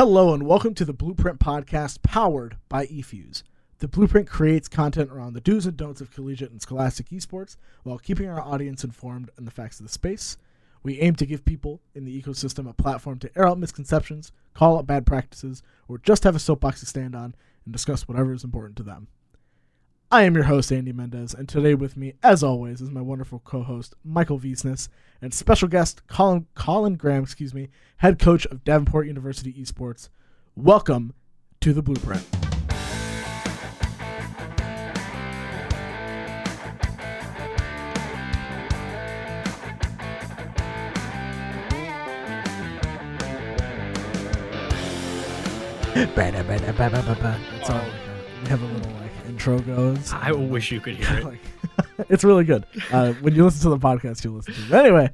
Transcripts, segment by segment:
Hello and welcome to the Blueprint Podcast powered by eFuse. The Blueprint creates content around the do's and don'ts of collegiate and scholastic esports while keeping our audience informed on the facts of the space. We aim to give people in the ecosystem a platform to air out misconceptions, call out bad practices, or just have a soapbox to stand on and discuss whatever is important to them. I am your host, Andy Mendez, and today with me, as always, is my wonderful co-host, Michael Wiesness, and special guest, Colin, Colin Graham, excuse me, head coach of Davenport University Esports. Welcome to the Blueprint. That's all. Oh, we have a little like intro goes. I wish you could hear it. Like, it's really good. Uh, when you listen to the podcast, you listen to it. Anyway,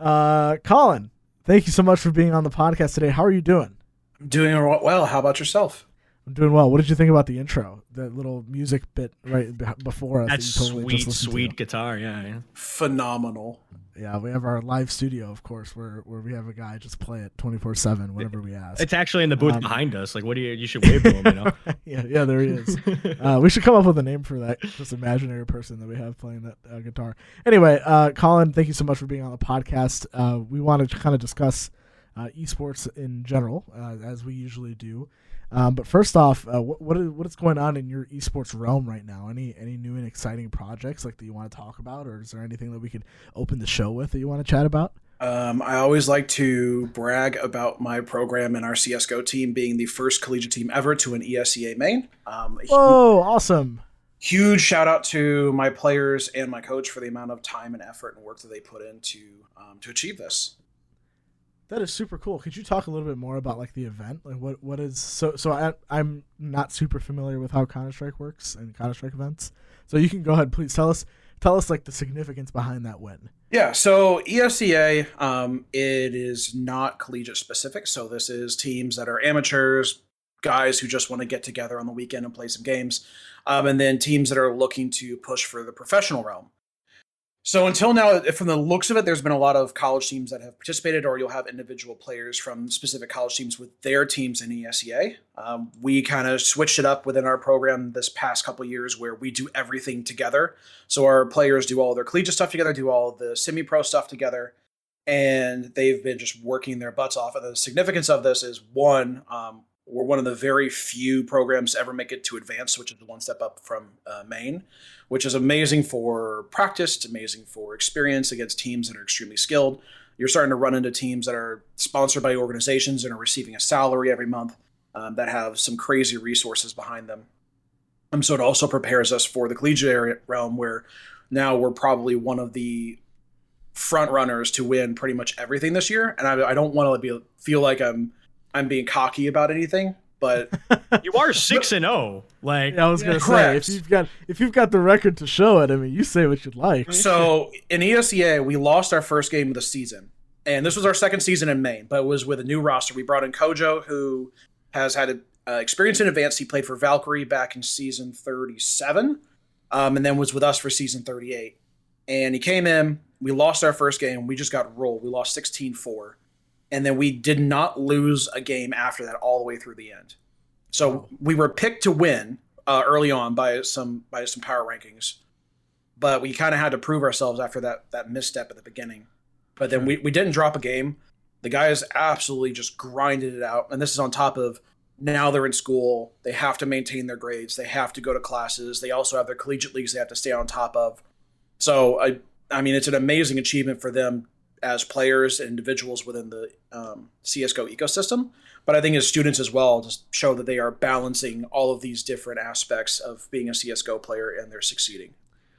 uh, Colin, thank you so much for being on the podcast today. How are you doing? I'm doing well. How about yourself? I'm doing well. What did you think about the intro? That little music bit right before us. That's that totally sweet, just sweet To. guitar. Yeah, yeah. Phenomenal. Yeah, we have our live studio, of course, where where we have a guy just play it 24 seven whenever we ask. It's actually in the booth Um, behind us. Like, what do you? You should wave to him. You know. yeah, yeah, there he is. Uh, we should come up with a name for that this imaginary person that we have playing that uh, guitar. Anyway, uh, Colin, thank you so much for being on the podcast. Uh, we wanted to kind of discuss uh, esports in general, uh, as we usually do. Um, but first off, uh, what what is, what is going on in your esports realm right now? Any any new and exciting projects like that you want to talk about, or is there anything that we could open the show with that you want to chat about? Um, I always like to brag about my program and our CSGO team being the first collegiate team ever to an ESEA main. Um, Whoa, awesome! huge shout out to my players and my coach for the amount of time and effort and work that they put into um, to achieve this. That is super cool. Could you talk a little bit more about like the event? Like what what is so so I I'm not super familiar with how Counter Strike works and Counter Strike events. So you can go ahead, please tell us tell us like the significance behind that win. Yeah, so E ESEA, um, it is not collegiate specific. So this is teams that are amateurs, guys who just want to get together on the weekend and play some games, um, and then teams that are looking to push for the professional realm. So until now, from the looks of it, there's been a lot of college teams that have participated, or you'll have individual players from specific college teams with their teams in ESEA. Um, we kind of switched it up within our program this past couple years, where we do everything together. So our players do all their collegiate stuff together, do all the semi-pro stuff together, and they've been just working their butts off. And the significance of this is one, um, we're one of the very few programs to ever make it to advanced, which is the one step up from uh, main, which is amazing for practice. It's amazing for experience against teams that are extremely skilled. You're starting to run into teams that are sponsored by organizations and are receiving a salary every month um, that have some crazy resources behind them. Um, so it also prepares us for the collegiate realm where now we're probably one of the front runners to win pretty much everything this year. And I, I don't want to be feel like I'm I'm being cocky about anything, but You are six and zero. Like, Yeah, I was gonna say Correct. if you've got if you've got the record to show it, I mean you say what you'd like. so in ESEA we lost our first game of the season, and this was our second season in Main, but it was with a new roster. We brought in Kojo, who has had uh, experience in advance. He played for Valkyrie back in season 37, um, and then was with us for season 38. And he came in. We lost our first game. We just got rolled. We lost 16-4. And then we did not lose a game after that all the way through the end. So we were picked to win uh, early on by some by some power rankings, but we kind of had to prove ourselves after that that misstep at the beginning. But then we, we didn't drop a game. The guys absolutely just grinded it out, and this is on top of now they're in school. They have to maintain their grades. They have to go to classes. They also have their collegiate leagues they have to stay on top of. So I I mean it's an amazing achievement for them as players and individuals within the um, CS:GO ecosystem. But I think as students as well, just show that they are balancing all of these different aspects of being a CS:GO player and they're succeeding.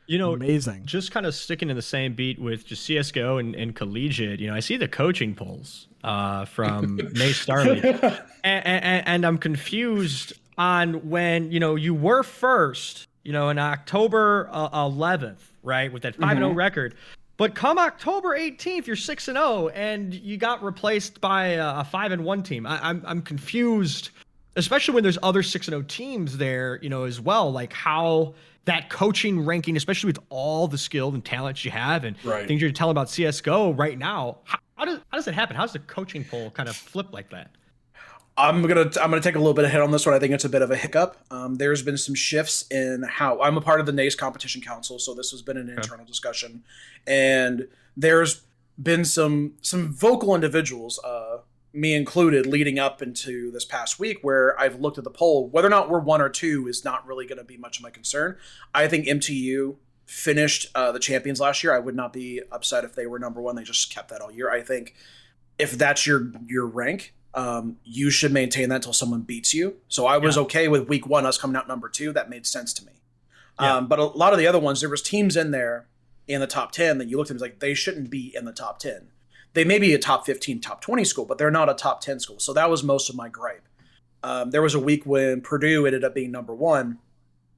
you know, Amazing. just kind of sticking in the same beat with just CS:GO and, and collegiate. You know, I see the coaching polls uh, from May Starley, and, and, and I'm confused on when you know you were first. You know, in October uh, 11th, right, with that 5 0 Mhm. record. But come October 18th, you're 6 and 0, and you got replaced by a, a 5 and 1 team. I, I'm I'm confused, especially when there's other 6 and 0 teams there, you know, as well. Like how that coaching ranking, especially with all the skill and talents you have and Right. things you're telling about CS:GO right now. How, how does how does it happen? How does the coaching poll kind of flip like that? I'm gonna I'm gonna take a little bit of hit on this one. I think it's a bit of a hiccup. Um, there's been some shifts in how I'm a part of the NACE competition council, so this has been an internal discussion, and there's been some some vocal individuals, uh, me included, leading up into this past week, where I've looked at the poll. Whether or not we're one or two is not really going to be much of my concern. I think MTU finished uh, the champions last year. I would not be upset if they were number one. They just kept that all year. I think if that's your your rank um, you should maintain that until someone beats you. So I was yeah. okay with week one us coming out number two. That made sense to me. Yeah. Um, but a lot of the other ones, there was teams in there in the top ten that you looked at them like they shouldn't be in the top ten. They may be a top fifteen, top twenty school, but they're not a top ten school. So that was most of my gripe. Um, there was a week when Purdue ended up being number one.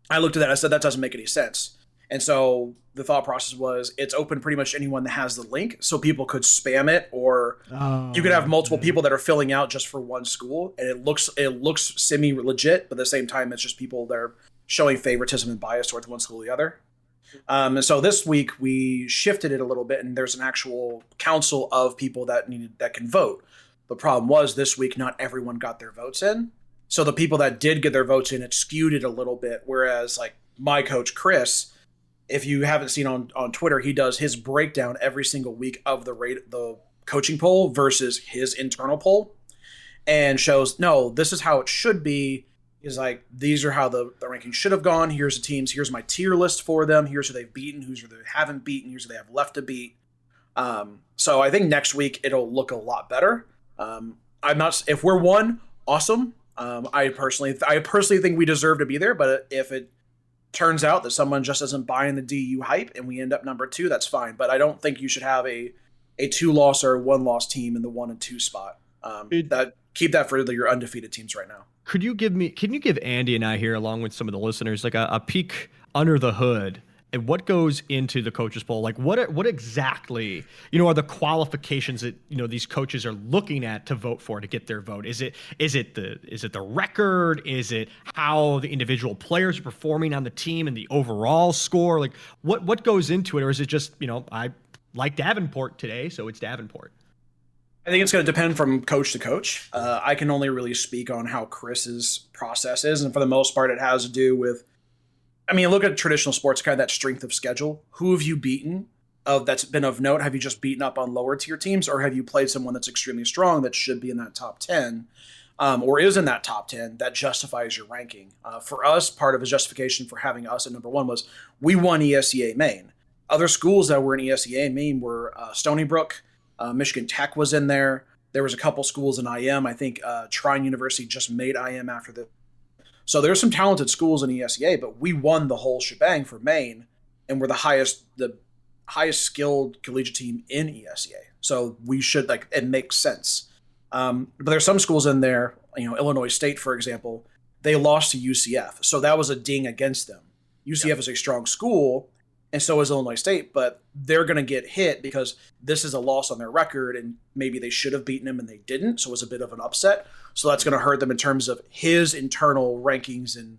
I looked at that. I said that doesn't make any sense. And so the thought process was it's open pretty much anyone that has the link so people could spam it or oh, you could have multiple people that are filling out just for one school and it looks it looks semi legit but at the same time it's just people that are showing favoritism and bias towards one school or the other. Um, and so this week we shifted it a little bit and there's an actual council of people that needed that can vote. The problem was this week not everyone got their votes in. So the people that did get their votes in it skewed it a little bit whereas like my coach chris if you haven't seen on on Twitter, he does his breakdown every single week of the rate the coaching poll versus his internal poll, and shows no, this is how it should be. Is like these are how the, the ranking should have gone. Here's the teams. Here's my tier list for them. Here's who they've beaten. Who's who they haven't beaten. Here's who they have left to beat. Um, so I think next week it'll look a lot better. Um, I'm not if we're one, awesome. Um, I personally, I personally think we deserve to be there. But if it turns out that someone just isn't buying the DU hype and we end up number two, that's fine. But I don't think you should have a a two loss or one loss team in the one and two spot. Um, it, that keep that for your undefeated teams right now. Could you give me? Can you give Andy and I here, along with some of the listeners, like a, a peek under the hood and what goes into the coaches poll? Like what what exactly you know are the qualifications that you know these coaches are looking at to vote for to get their vote? Is it is it the is it the record? Is it how the individual players are performing on the team and the overall score? Like what what goes into it or is it just you know i like davenport today so it's davenport? I think it's going to depend from coach to coach. Uh, I can only really speak on how Chris's process is, and for the most part, it has to do with I mean, look at traditional sports, kind of that strength of schedule. Who have you beaten of that's been of note? Have you just beaten up on lower tier teams, or have you played someone that's extremely strong that should be in that top ten, um, or is in that top ten that justifies your ranking? Uh, for us, part of the justification for having us at number one was we won ESEA Main. Other schools that were in ESEA Main were uh, Stony Brook, uh, Michigan Tech was in there. There was a couple schools in IM. I think uh, Trine University just made IM after the so there's some talented schools in ESEA, but we won the whole shebang for Main, and we're the highest the highest skilled collegiate team in ESEA. So we should like it makes sense. Um, but there's some schools in there, you know, Illinois State, for example, they lost to UCF, so that was a ding against them. UCF yeah. is a strong school, and so is Illinois State, but they're going to get hit because this is a loss on their record, and maybe they should have beaten them and they didn't, so it was a bit of an upset. So that's going to hurt them in terms of his internal rankings and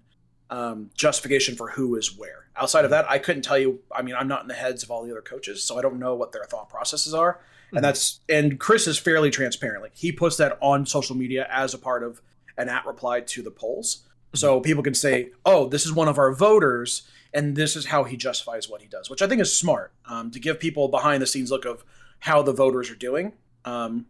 um, justification for who is where. Outside of that, I couldn't tell you. I mean, I'm not in the heads of all the other coaches, so I don't know what their thought processes are. Mm-hmm. And that's and Chris is fairly transparent. Like he puts that on social media as a part of an at reply to the polls, so people can say, "Oh, this is one of our voters." and this is how he justifies what he does, which I think is smart um, to give people behind the scenes look of how the voters are doing. Um,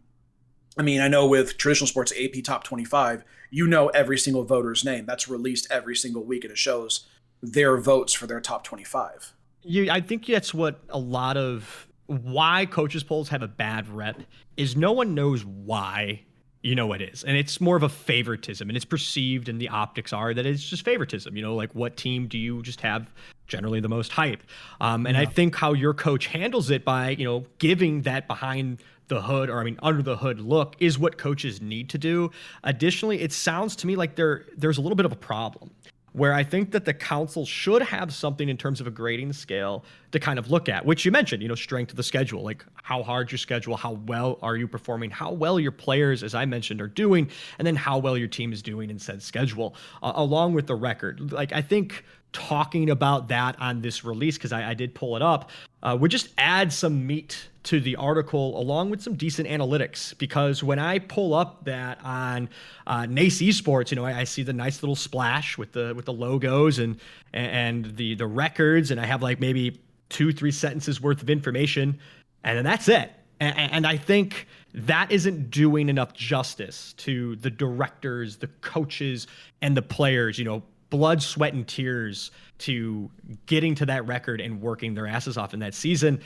I mean, I know with traditional sports AP Top 25, you know every single voter's name. That's released every single week, and it shows their votes for their top 25. You, I think that's what a lot of why coaches polls have a bad rep is no one knows why you know it is. And it's more of a favoritism and it's perceived and the optics are that it's just favoritism you know like what team do you just have generally the most hype? Um, and yeah. i think how your coach handles it by you know giving that behind the hood or i mean under the hood look is what coaches need to do. Additionally it sounds to me like there there's a little bit of a problem where I think that the council should have something in terms of a grading scale to kind of look at, which you mentioned, you know, strength of the schedule, like how hard your schedule, how well are you performing, how well your players, as I mentioned, are doing, and then how well your team is doing in said schedule, uh, along with the record. Like, I think talking about that on this release because I, I, did pull it up uh, would just add some meat to the article along with some decent analytics because when I pull up that on uh, NACE Esports, you know, I, I, see the nice little splash with the with the logos and and the the records, and I have like maybe two three sentences worth of information, and then that's it. And, and I think that isn't doing enough justice to the directors, the coaches, and the players. You know, blood, sweat, and tears to getting to that record and working their asses off in that season.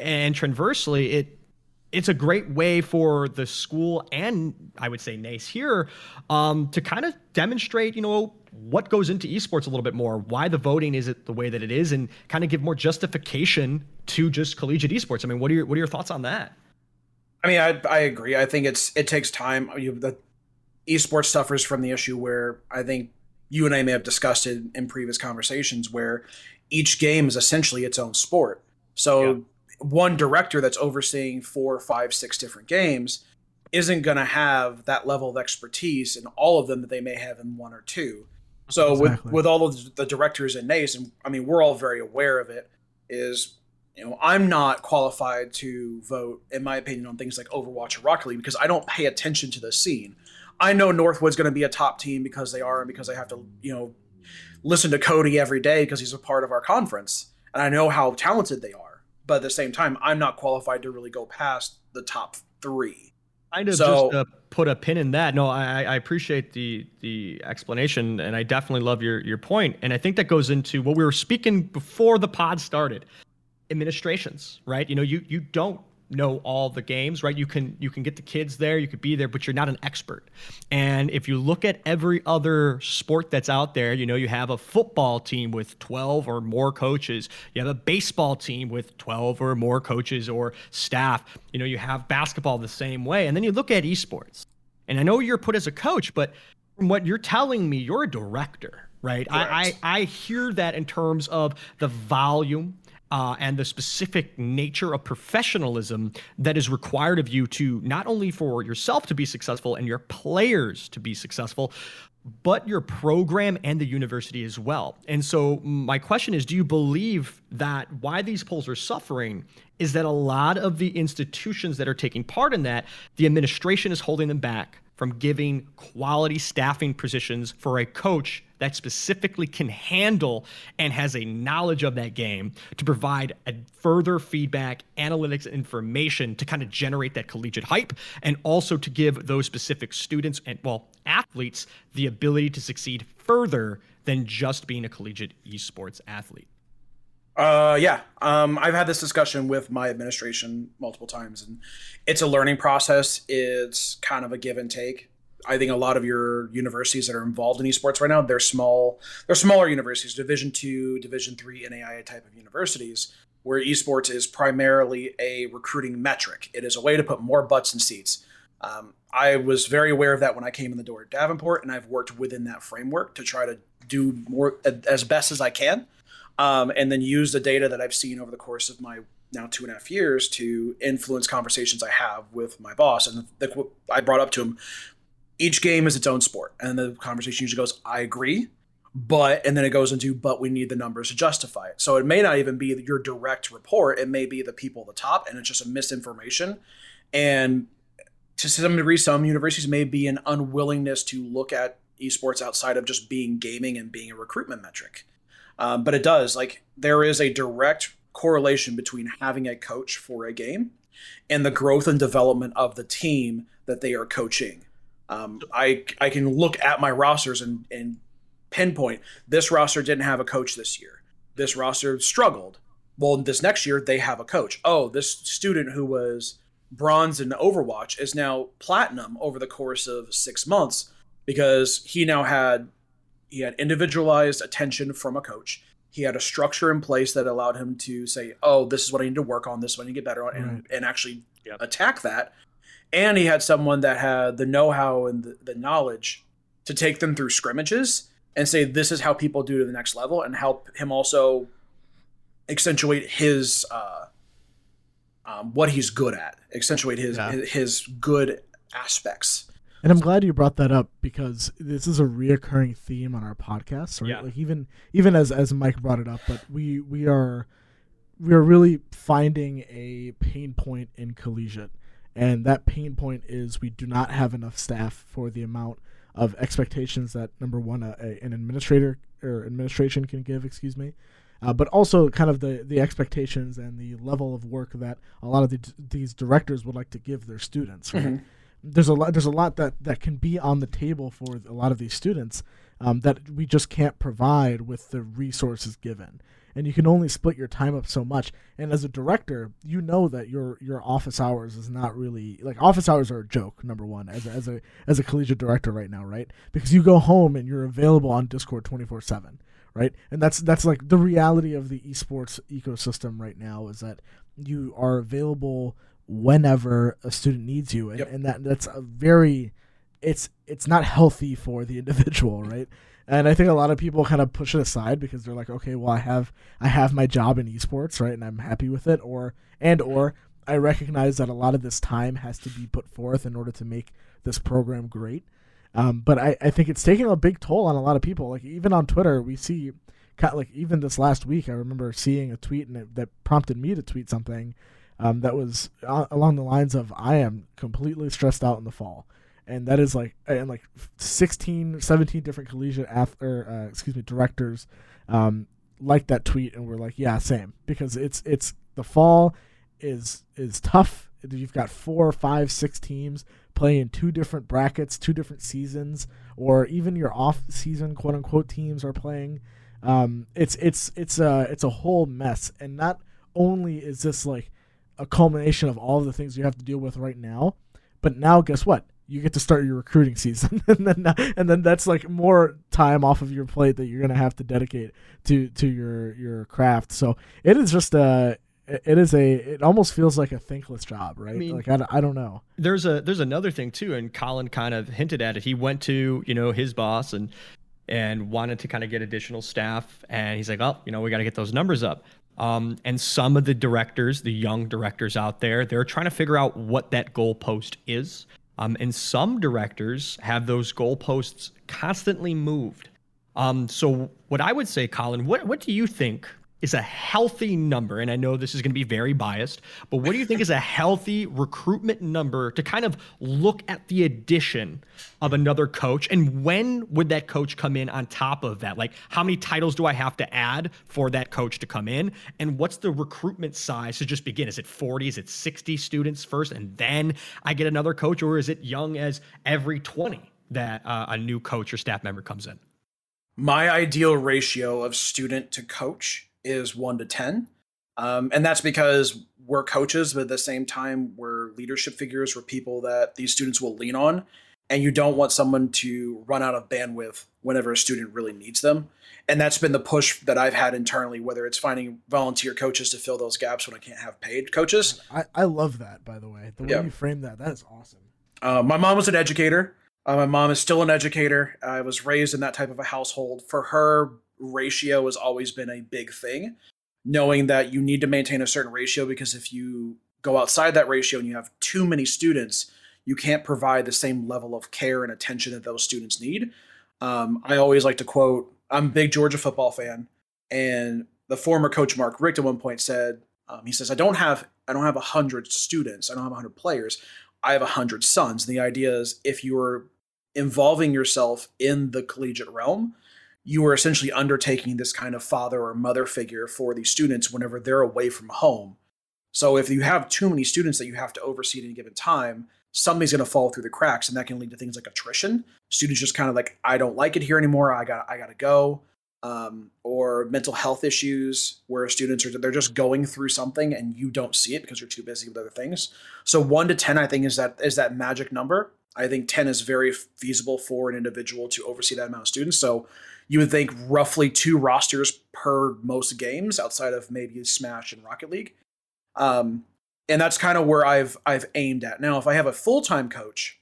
And transversely, it it's a great way for the school and I would say NACE here um, to kind of demonstrate, you know, what goes into esports a little bit more, why the voting is it the way that it is, and kind of give more justification to just collegiate esports. I mean, what are your what are your thoughts on that? I mean, I I agree. I think it's it takes time. You, the esports suffers from the issue where I think you and I may have discussed it in previous conversations where each game is essentially its own sport. So yeah. one director that's overseeing four, five, six different games isn't going to have that level of expertise in all of them that they may have in one or two. So exactly. with with all of the directors and NACE, and I mean we're all very aware of it, is you know I'm not qualified to vote in my opinion on things like Overwatch or Rocket League because I don't pay attention to the scene. I know Northwood's going to be a top team because they are, and because I have to, you know, listen to Cody every day because he's a part of our conference, and I know how talented they are. But at the same time, I'm not qualified to really go past the top three. Kind of so, just uh, put a pin in that. No, I, I appreciate the the explanation, and I definitely love your your point. And I think that goes into what we were speaking before the pod started. Administrations, right? You know, you you don't know all the games right? You can you can get the kids there you could be there but you're not an expert. And if you look at every other sport that's out there you know you have a football team with 12 or more coaches you have a baseball team with 12 or more coaches or staff you know you have basketball the same way. And then you look at esports. And i know you're put as a coach but from what you're telling me you're a director right? I, I i hear that in terms of the volume uh, and the specific nature of professionalism that is required of you to not only for yourself to be successful and your players to be successful, but your program and the university as well. And so, my question is do you believe that why these polls are suffering is that a lot of the institutions that are taking part in that, the administration is holding them back from giving quality staffing positions for a coach that specifically can handle and has a knowledge of that game to provide further feedback, analytics, information to kind of generate that collegiate hype and also to give those specific students and, well, athletes the ability to succeed further than just being a collegiate esports athlete. Uh, yeah. Um, I've had this discussion with my administration multiple times, and it's a learning process. It's kind of a give and take. I think a lot of your universities that are involved in esports right now, they're small, they're smaller universities, Division two, Division three, NAIA type of universities, where esports is primarily a recruiting metric. It is a way to put more butts in seats. Um, I was very aware of that when I came in the door at Davenport, and I've worked within that framework to try to do more as best as I can, um, and then use the data that I've seen over the course of my now two and a half years to influence conversations I have with my boss. And the, the, I brought up to him, each game is its own sport. And the conversation usually goes, I agree, but, and then it goes into, but we need the numbers to justify it. So it may not even be your direct report. It may be the people at the top, and it's just a misinformation. And to some degree, some universities may be an unwillingness to look at esports outside of just being gaming and being a recruitment metric. Um, but it does, like, there is a direct correlation between having a coach for a game and the growth and development of the team that they are coaching. Um, I I can look at my rosters and, and pinpoint this roster didn't have a coach this year. This roster struggled. Well, this next year they have a coach. Oh, this student who was bronze in Overwatch is now platinum over the course of six months because he now had he had individualized attention from a coach. He had a structure in place that allowed him to say, "Oh, this is what I need to work on. This is what I need to get better on," and, and actually yep. attack that and he had someone that had the know-how and the, the knowledge to take them through scrimmages and say this is how people do to the next level and help him also accentuate his uh, um, what he's good at accentuate his, yeah. his, his good aspects And I'm glad you brought that up because this is a reoccurring theme on our podcast, right? Yeah. Like even even as as Mike brought it up, but we we are we are really finding a pain point in collegiate, and that pain point is we do not have enough staff for the amount of expectations that number one a, a, an administrator or administration can give, excuse me, uh, but also kind of the the expectations and the level of work that a lot of the, these directors would like to give their students. Right? Mhm. There's a lot. There's a lot that that can be on the table for a lot of these students um, that we just can't provide with the resources given. And you can only split your time up so much. And as a director, you know that your your office hours is not really like office hours are a joke. Number one, as a, as a as a collegiate director right now, right? Because you go home and you're available on Discord twenty four seven right? And that's that's like the reality of the esports ecosystem right now is that you are available whenever a student needs you, and, Yep. and that that's a very it's it's not healthy for the individual, right? And I think a lot of people kind of push it aside because they're like, okay, well, I have I have my job in esports, right, and I'm happy with it, or and or I recognize that a lot of this time has to be put forth in order to make this program great. Um, but I, I think it's taking a big toll on a lot of people. Like even on Twitter, we see, like even this last week, I remember seeing a tweet and it, that prompted me to tweet something um, that was uh, along the lines of, "I am completely stressed out in the fall," and that is like and like 16, 17 different collegiate or uh, excuse me directors um, like that tweet and we're like, "Yeah, same," because it's it's the fall is is tough. You've got four, five, six teams playing two different brackets, two different seasons, or even your off-season quote unquote teams are playing. Um, it's it's it's a it's a whole mess, and not only is this like a culmination of all the things you have to deal with right now, but now guess what? You get to start your recruiting season, and then and then that's like more time off of your plate that you're gonna have to dedicate to to your your craft. So it is just a it is a it almost feels like a thankless job, right? I mean- like I, I don't know. there's a there's another thing too and colin kind of hinted at it he went to you know his boss and and wanted to kind of get additional staff and he's like oh you know we got to get those numbers up um, and some of the directors the young directors out there they're trying to figure out what that goalpost is. Um, and some directors have those goalposts constantly moved. Um, so what I would say, Colin, what what do you think is a healthy number? And I know this is going to be very biased, but what do you think is a healthy recruitment number to kind of look at the addition of another coach? And when would that coach come in on top of that? Like, how many titles do I have to add for that coach to come in? And what's the recruitment size to just begin? Is it 40? Is it 60 students first, and then I get another coach, or is it young as every 20 that uh, a new coach or staff member comes in? my ideal ratio of student to coach is one to 10. Um, and that's because we're coaches, but at the same time, we're leadership figures. We're people that these students will lean on. And you don't want someone to run out of bandwidth whenever a student really needs them. And that's been the push that I've had internally, whether it's finding volunteer coaches to fill those gaps when I can't have paid coaches. I, I love that by the way. The way Yeah. you frame that, that is awesome. Uh, my mom was an educator. Uh, my mom is still an educator. I was raised in that type of a household. For her, ratio has always been a big thing, knowing that you need to maintain a certain ratio because if you go outside that ratio and you have too many students, you can't provide the same level of care and attention that those students need. Um, I always like to quote I'm a big Georgia football fan, and the former coach Mark Richt at one point said, um, he says, I don't have I don't have hundred students, I don't have hundred players. I have hundred sons. And the idea is if you are involving yourself in the collegiate realm, you are essentially undertaking this kind of father or mother figure for these students whenever they're away from home. So if you have too many students that you have to oversee at any given time, something's going to fall through the cracks, and that can lead to things like attrition. Students just kind of like, I don't like it here anymore. I got, I got to go. Um, or mental health issues where students are they're just going through something and you don't see it because you're too busy with other things. So one to ten, I think, is that is that magic number. I think ten is very feasible for an individual to oversee that amount of students. So you would think roughly two rosters per most games outside of maybe Smash and Rocket League. Um, and that's kind of where I've I've aimed at. Now, if I have a full time coach,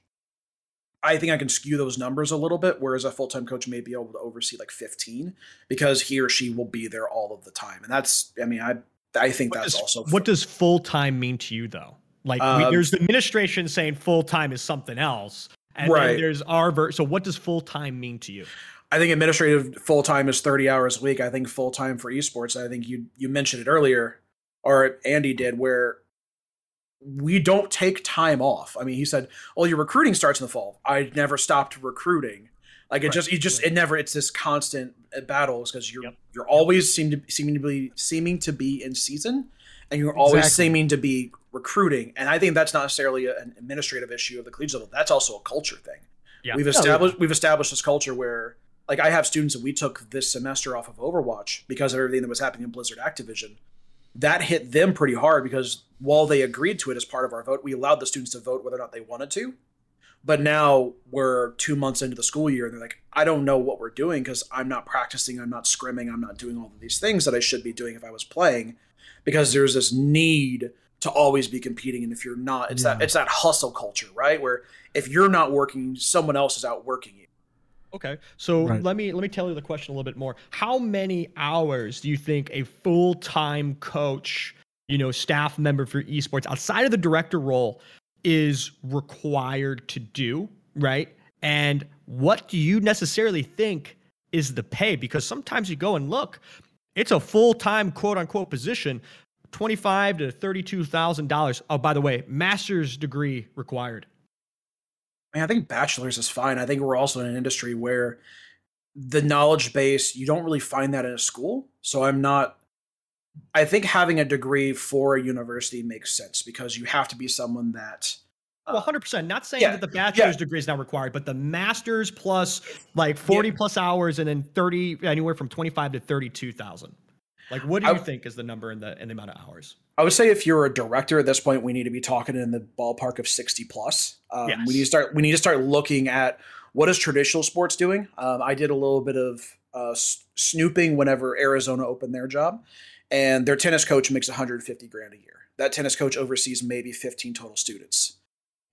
I think I can skew those numbers a little bit, whereas a full time coach may be able to oversee like 15 because he or she will be there all of the time. And that's, I mean, I I think What that's does, also what does full time mean to you though? Like we, Um, there's the administration saying full time is something else, And Right. then there's our ver- so what does full time mean to you? I think administrative full time is 30 hours a week. I think full time for esports, I think you you mentioned it earlier, or Andy did, where we don't take time off. I mean, he said, "Well, your recruiting starts in the fall." I never stopped recruiting. Like it Right. just, you just, it never. It's this constant uh, battles because you're Yep. you're always seem to seeming to be seeming to be in season, and you're always Exactly. seeming to be recruiting. And I think that's not necessarily an administrative issue of the collegiate level. That's also a culture thing. Yeah. We've Yeah. established we've established this culture where like I have students that we took this semester off of Overwatch because of everything that was happening in Blizzard Activision. That hit them pretty hard because while they agreed to it as part of our vote, we allowed the students to vote whether or not they wanted to. But now we're two months into the school year and they're like, I don't know what we're doing because I'm not practicing, I'm not scrimming, I'm not doing all of these things that I should be doing if I was playing. Because there's this need to always be competing. And if you're not, it's that it's that hustle culture, right? Where if you're not working, someone else is out working you. Okay. So Right. let me let me tell you the question a little bit more. How many hours do you think a full-time coach, you know, staff member for esports outside of the director role is required to do, right? And what do you necessarily think is the pay? Because sometimes you go and look, it's a full-time quote unquote position, 25 to $32,000. Oh, by the way, master's degree required. I, mean, I think bachelor's is fine. I think we're also in an industry where the knowledge base you don't really find that in a school. So I'm not. I think having a degree for a university makes sense because you have to be someone that. Well, hundred percent. Not saying yeah, that the bachelor's degree is not required, but the master's plus like forty plus hours, and then thirty anywhere from twenty five to thirty two thousand. Like, what do I- you think is the number in the in the amount of hours? I would say if you're a director at this point, we need to be talking in the ballpark of 60 plus. Um, Yes. We need to start. We need to start looking at what is traditional sports doing. Um, I did a little bit of uh, snooping whenever Arizona opened their job, and their tennis coach makes 150 grand a year. That tennis coach oversees maybe 15 total students.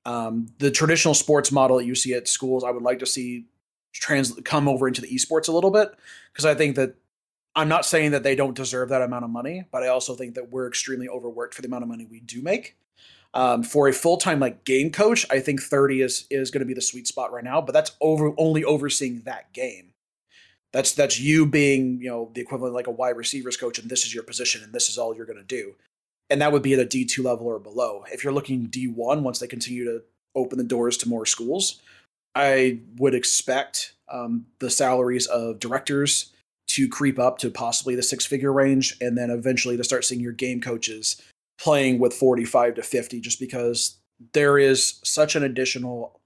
Um, the traditional sports model that you see at schools, I would like to see trans come over into the esports a little bit because I think that I'm not saying that they don't deserve that amount of money, but I also think that we're extremely overworked for the amount of money we do make. Um, for a full time like game coach, I think 30 is is going to be the sweet spot right now. But that's over only overseeing that game. That's that's you being you know the equivalent of like a wide receivers coach, and this is your position, and this is all you're going to do. And that would be at a D2 level or below. If you're looking D1, once they continue to open the doors to more schools, I would expect um, the salaries of directors to creep up to possibly the six figure range and then eventually to start seeing your game coaches playing with 45 to 50 just because there is such an additional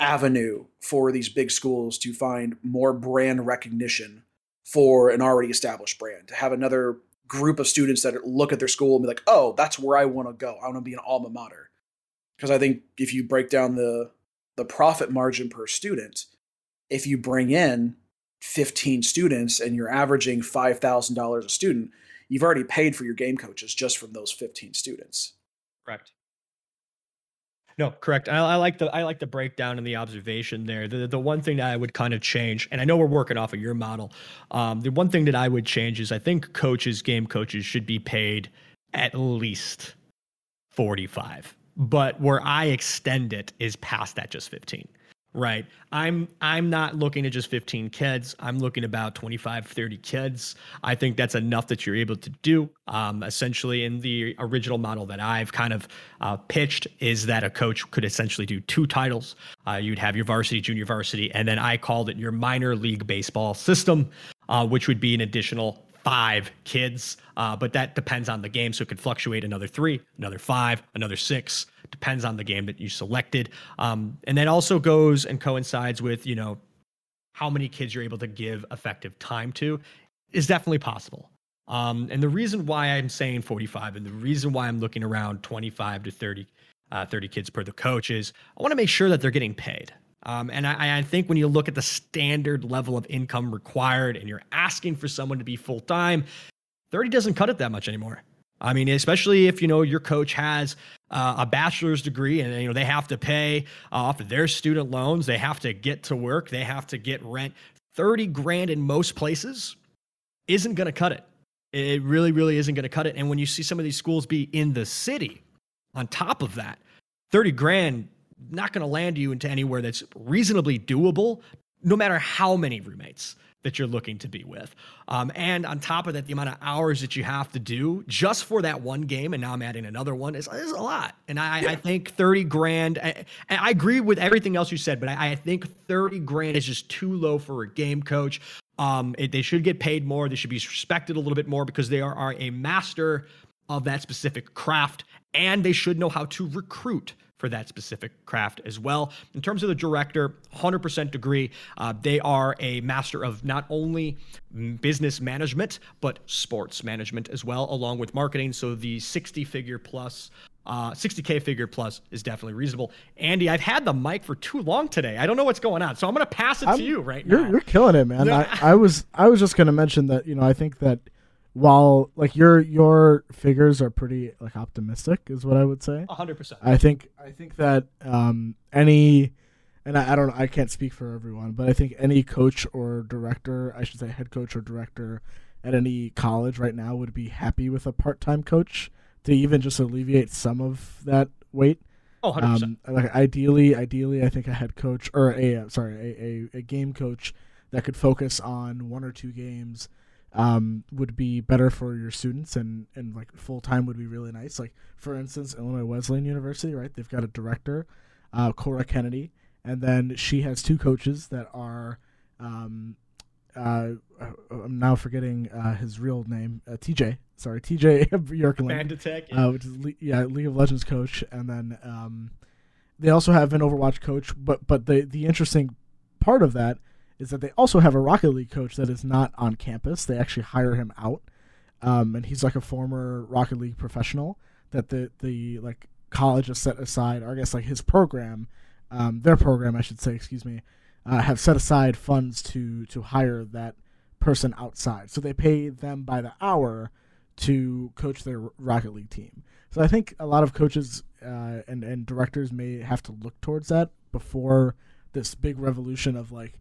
avenue for these big schools to find more brand recognition for an already established brand to have another group of students that look at their school and be like oh that's where i want to go i want to be an alma mater because i think if you break down the the profit margin per student if you bring in 15 students and you're averaging $5,000 a student, you've already paid for your game coaches just from those 15 students. Correct. No, correct. I, I like the I like the breakdown and the observation there. The the one thing that I would kind of change, and I know we're working off of your model. Um, the one thing that I would change is I think coaches, game coaches, should be paid at least forty five. But where I extend it is past that just fifteen. Right. I'm I'm not looking at just 15 kids. I'm looking about 25, 30 kids. I think that's enough that you're able to do. Um, essentially, in the original model that I've kind of uh, pitched, is that a coach could essentially do two titles. Uh, you'd have your varsity, junior varsity, and then I called it your minor league baseball system, uh, which would be an additional five kids. Uh, but that depends on the game. So it could fluctuate another three, another five, another six. Depends on the game that you selected. Um, and that also goes and coincides with, you know, how many kids you're able to give effective time to is definitely possible. Um, and the reason why I'm saying 45 and the reason why I'm looking around 25 to 30, uh, 30 kids per the coach is I want to make sure that they're getting paid. Um, and I, I think when you look at the standard level of income required and you're asking for someone to be full time, 30 doesn't cut it that much anymore. I mean, especially if you know your coach has uh, a bachelor's degree and you know they have to pay uh, off their student loans, they have to get to work, they have to get rent. 30 grand in most places isn't going to cut it. It really, really isn't going to cut it. And when you see some of these schools be in the city, on top of that, 30 grand not going to land you into anywhere that's reasonably doable, no matter how many roommates that you're looking to be with. Um, and on top of that, the amount of hours that you have to do just for that one game, and now I'm adding another one, is, is a lot. And I, yeah. I think 30 grand, I, I, agree with everything else you said, but I, I, think 30 grand is just too low for a game coach. Um, it, they should get paid more. They should be respected a little bit more because they are, are a master of that specific craft and they should know how to recruit for that specific craft as well. In terms of the director, 100% agree. Uh, they are a master of not only business management, but sports management as well, along with marketing. So the 60 figure plus. Uh, 60k figure plus is definitely reasonable. Andy, I've had the mic for too long today. I don't know what's going on, so I'm going to pass it I'm, to you right you're, now. You're killing it, man. I, I was I was just going to mention that you know I think that while like your your figures are pretty like optimistic is what I would say. hundred percent. I think I think that um, any and I, I don't I can't speak for everyone, but I think any coach or director, I should say head coach or director at any college right now would be happy with a part time coach to even just alleviate some of that weight. Oh, 100%. Um, like ideally, ideally, I think a head coach or a sorry, a, a, a game coach that could focus on one or two games um, would be better for your students and, and like full time would be really nice. Like for instance, Illinois Wesleyan University, right? They've got a director, uh, Cora Kennedy, and then she has two coaches that are. Um, uh, I'm now forgetting uh, his real name, uh, TJ. Sorry, TJ Yerkeling, yeah. Uh, which is Le- yeah League of Legends coach, and then um, they also have an Overwatch coach. But but the the interesting part of that is that they also have a Rocket League coach that is not on campus. They actually hire him out, um, and he's like a former Rocket League professional that the the like college has set aside, or I guess like his program, um, their program, I should say, excuse me, uh, have set aside funds to to hire that person outside. So they pay them by the hour to coach their Rocket League team. So I think a lot of coaches uh, and and directors may have to look towards that before this big revolution of like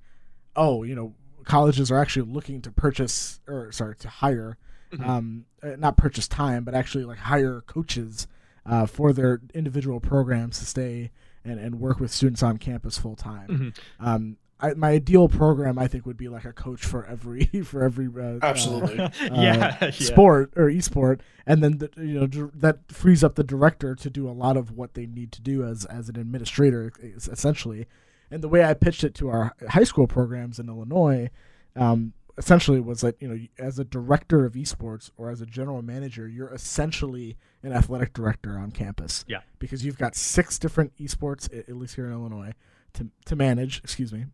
oh, you know, colleges are actually looking to purchase or sorry to hire, mm-hmm. um, uh, not purchase time, but actually like hire coaches uh, for their individual programs to stay and, and work with students on campus full time. Mm-hmm. Um, I, my ideal program, I think, would be like a coach for every for every uh, absolutely uh, yeah, yeah, sport or esport, and then the, you know that frees up the director to do a lot of what they need to do as as an administrator, essentially. And the way I pitched it to our high school programs in Illinois, um, essentially was that you know, as a director of esports or as a general manager, you're essentially an athletic director on campus. Yeah. Because you've got six different esports, at least here in Illinois, to to manage. Excuse me.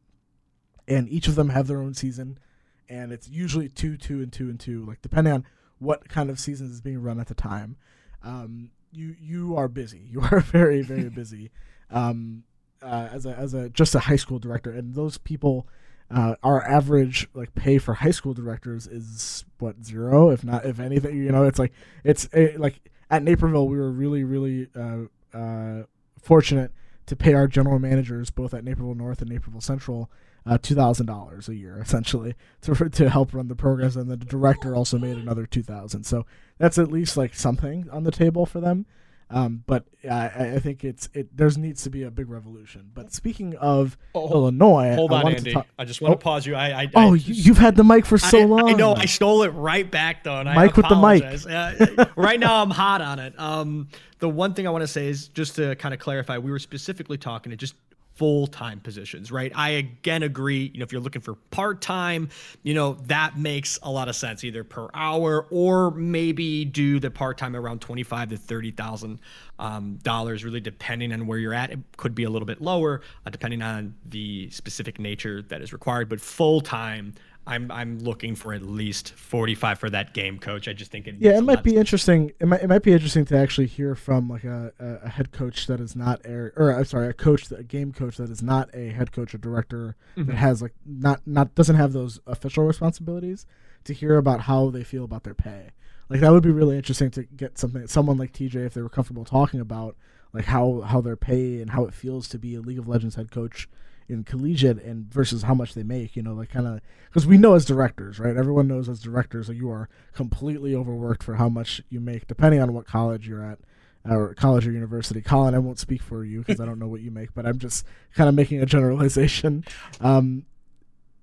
And each of them have their own season, and it's usually two, two, and two, and two, like depending on what kind of season is being run at the time. Um, you you are busy. You are very very busy. Um, uh, as a as a just a high school director, and those people, uh, our average like pay for high school directors is what zero, if not if anything. You know, it's like it's a, like at Naperville we were really really uh, uh, fortunate to pay our general managers both at Naperville North and Naperville Central. Uh, two thousand dollars a year, essentially, to to help run the programs, and the director also made another two thousand. So that's at least like something on the table for them. Um, but I, I think it's it. There needs to be a big revolution. But speaking of oh, Illinois, hold on, Andy. Ta- I just want oh, to pause you. I, I oh, I just, you've had the mic for so I, long. I know. I stole it right back though. And mic with the mic. Uh, right now, I'm hot on it. Um, the one thing I want to say is just to kind of clarify. We were specifically talking to just full-time positions, right? I again agree, you know, if you're looking for part-time, you know, that makes a lot of sense either per hour or maybe do the part-time around 25 to 30,000 um, dollars really depending on where you're at. It could be a little bit lower uh, depending on the specific nature that is required, but full-time I'm I'm looking for at least 45 for that game coach. I just think it. Yeah, it might be interesting. It might it might be interesting to actually hear from like a, a, head coach that is not a or I'm sorry, a coach a game coach that is not a head coach or director mm-hmm. that has like not not doesn't have those official responsibilities to hear about how they feel about their pay. Like that would be really interesting to get something someone like TJ if they were comfortable talking about like how how their pay and how it feels to be a League of Legends head coach in collegiate and versus how much they make you know like kind of because we know as directors right everyone knows as directors that you are completely overworked for how much you make depending on what college you're at or college or university. Colin, I won't speak for you because I don't know what you make, but I'm just kind of making a generalization. Um,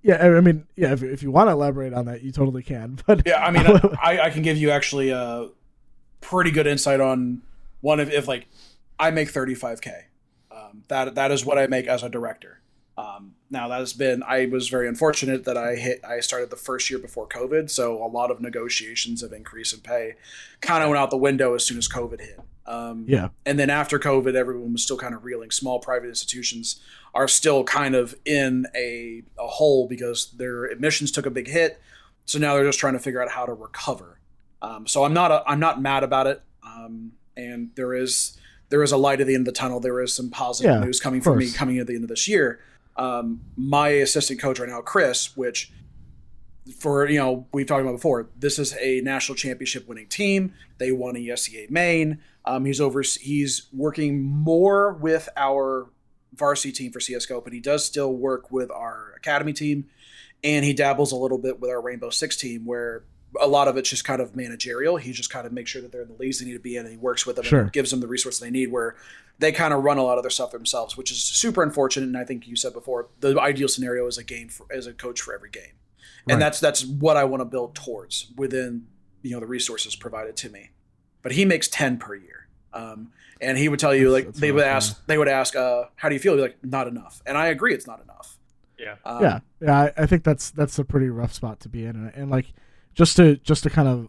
yeah, I mean, yeah, if, if you want to elaborate on that, you totally can. But yeah, I mean, I, I can give you actually a pretty good insight on one of if like I make 35k. Um, that that is what I make as a director. Um, now that has been I was very unfortunate that I hit I started the first year before COVID, so a lot of negotiations of increase in pay kind of went out the window as soon as COVID hit. Um, yeah, and then after COVID, everyone was still kind of reeling. Small private institutions are still kind of in a, a hole because their admissions took a big hit, so now they're just trying to figure out how to recover. Um, so I'm not a, I'm not mad about it, um, and there is there is a light at the end of the tunnel. There is some positive yeah, news coming for me coming at the end of this year um, my assistant coach right now, Chris, which for you know we've talked about before, this is a national championship winning team. They won ESEA main. Um, he's over. He's working more with our varsity team for CS:GO, but he does still work with our academy team, and he dabbles a little bit with our Rainbow Six team, where a lot of it's just kind of managerial. He just kind of makes sure that they're in the leagues they need to be in, and he works with them sure. and gives them the resources they need. Where they kind of run a lot of their stuff themselves, which is super unfortunate. And I think you said before, the ideal scenario is a game for, as a coach for every game, and right. that's that's what I want to build towards within you know the resources provided to me. But he makes ten per year, um, and he would tell you like they would ask they would ask, uh, "How do you feel?" He'd be like, "Not enough," and I agree, it's not enough. Yeah, um, yeah, yeah. I, I, think that's that's a pretty rough spot to be in, and, and like just to just to kind of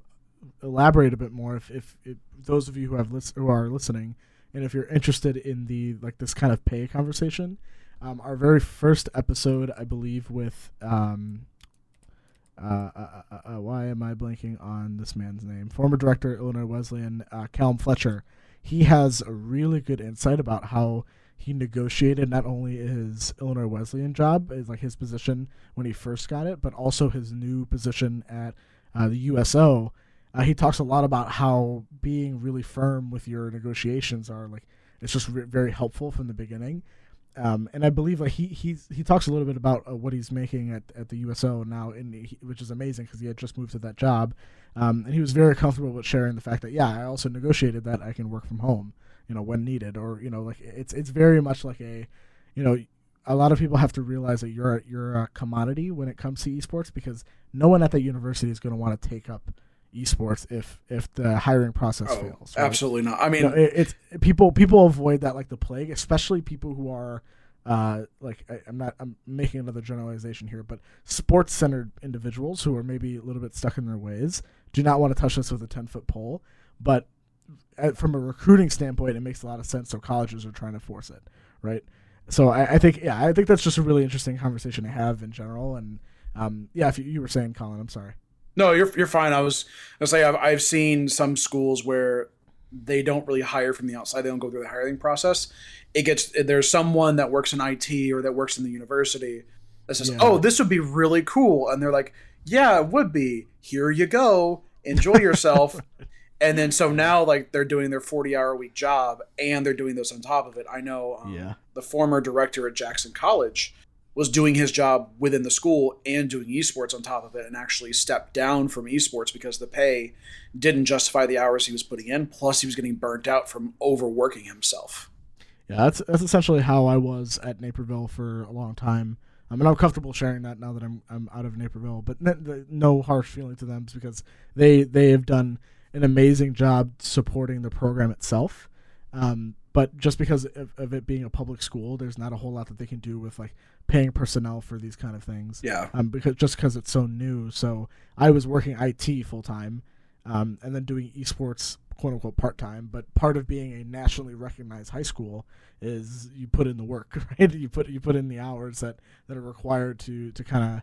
elaborate a bit more, if if, if those of you who have lis- who are listening and if you're interested in the like this kind of pay conversation, um, our very first episode, I believe, with um, uh, uh, uh, uh, why am I blanking on this man's name? Former director Illinois Wesleyan, uh, Callum Fletcher. He has a really good insight about how he negotiated not only his Illinois Wesleyan job, like his position when he first got it, but also his new position at uh, the USO uh, he talks a lot about how being really firm with your negotiations are like it's just re- very helpful from the beginning. Um, and I believe like he he's, he talks a little bit about uh, what he's making at, at the USO now, in which is amazing because he had just moved to that job, um, and he was very comfortable with sharing the fact that yeah, I also negotiated that I can work from home, you know, when needed, or you know, like it's it's very much like a, you know, a lot of people have to realize that you're you're a commodity when it comes to esports because no one at that university is going to want to take up esports if if the hiring process oh, fails. Right? Absolutely not. I mean, you know, it, it's people people avoid that like the plague, especially people who are uh, like I, am not I'm making another generalization here, but sports centered individuals who are maybe a little bit stuck in their ways do not want to touch this with a ten foot pole. But uh, from a recruiting standpoint, it makes a lot of sense. So colleges are trying to force it, right? So I, I think yeah, I think that's just a really interesting conversation to have in general. And um, yeah, if you, you were saying, Colin, I'm sorry. No, you're you're fine. I was I say I've I've seen some schools where they don't really hire from the outside. They don't go through the hiring process. It gets there's someone that works in IT or that works in the university that says, yeah. "Oh, this would be really cool," and they're like, "Yeah, it would be. Here you go. Enjoy yourself." and then so now like they're doing their 40 hour week job and they're doing this on top of it. I know um, yeah. the former director at Jackson College was doing his job within the school and doing esports on top of it and actually stepped down from esports because the pay didn't justify the hours he was putting in plus he was getting burnt out from overworking himself yeah that's that's essentially how i was at naperville for a long time I mean, I'm comfortable sharing that now that I'm I'm out of Naperville, but no harsh feeling to them because they they have done an amazing job supporting the program itself. Um, but just because of, of, it being a public school, there's not a whole lot that they can do with like paying personnel for these kind of things. Yeah. Um, because just because it's so new. So I was working IT full time, um, and then doing esports quote unquote part time. But part of being a nationally recognized high school is you put in the work, right? You put you put in the hours that that are required to to kind of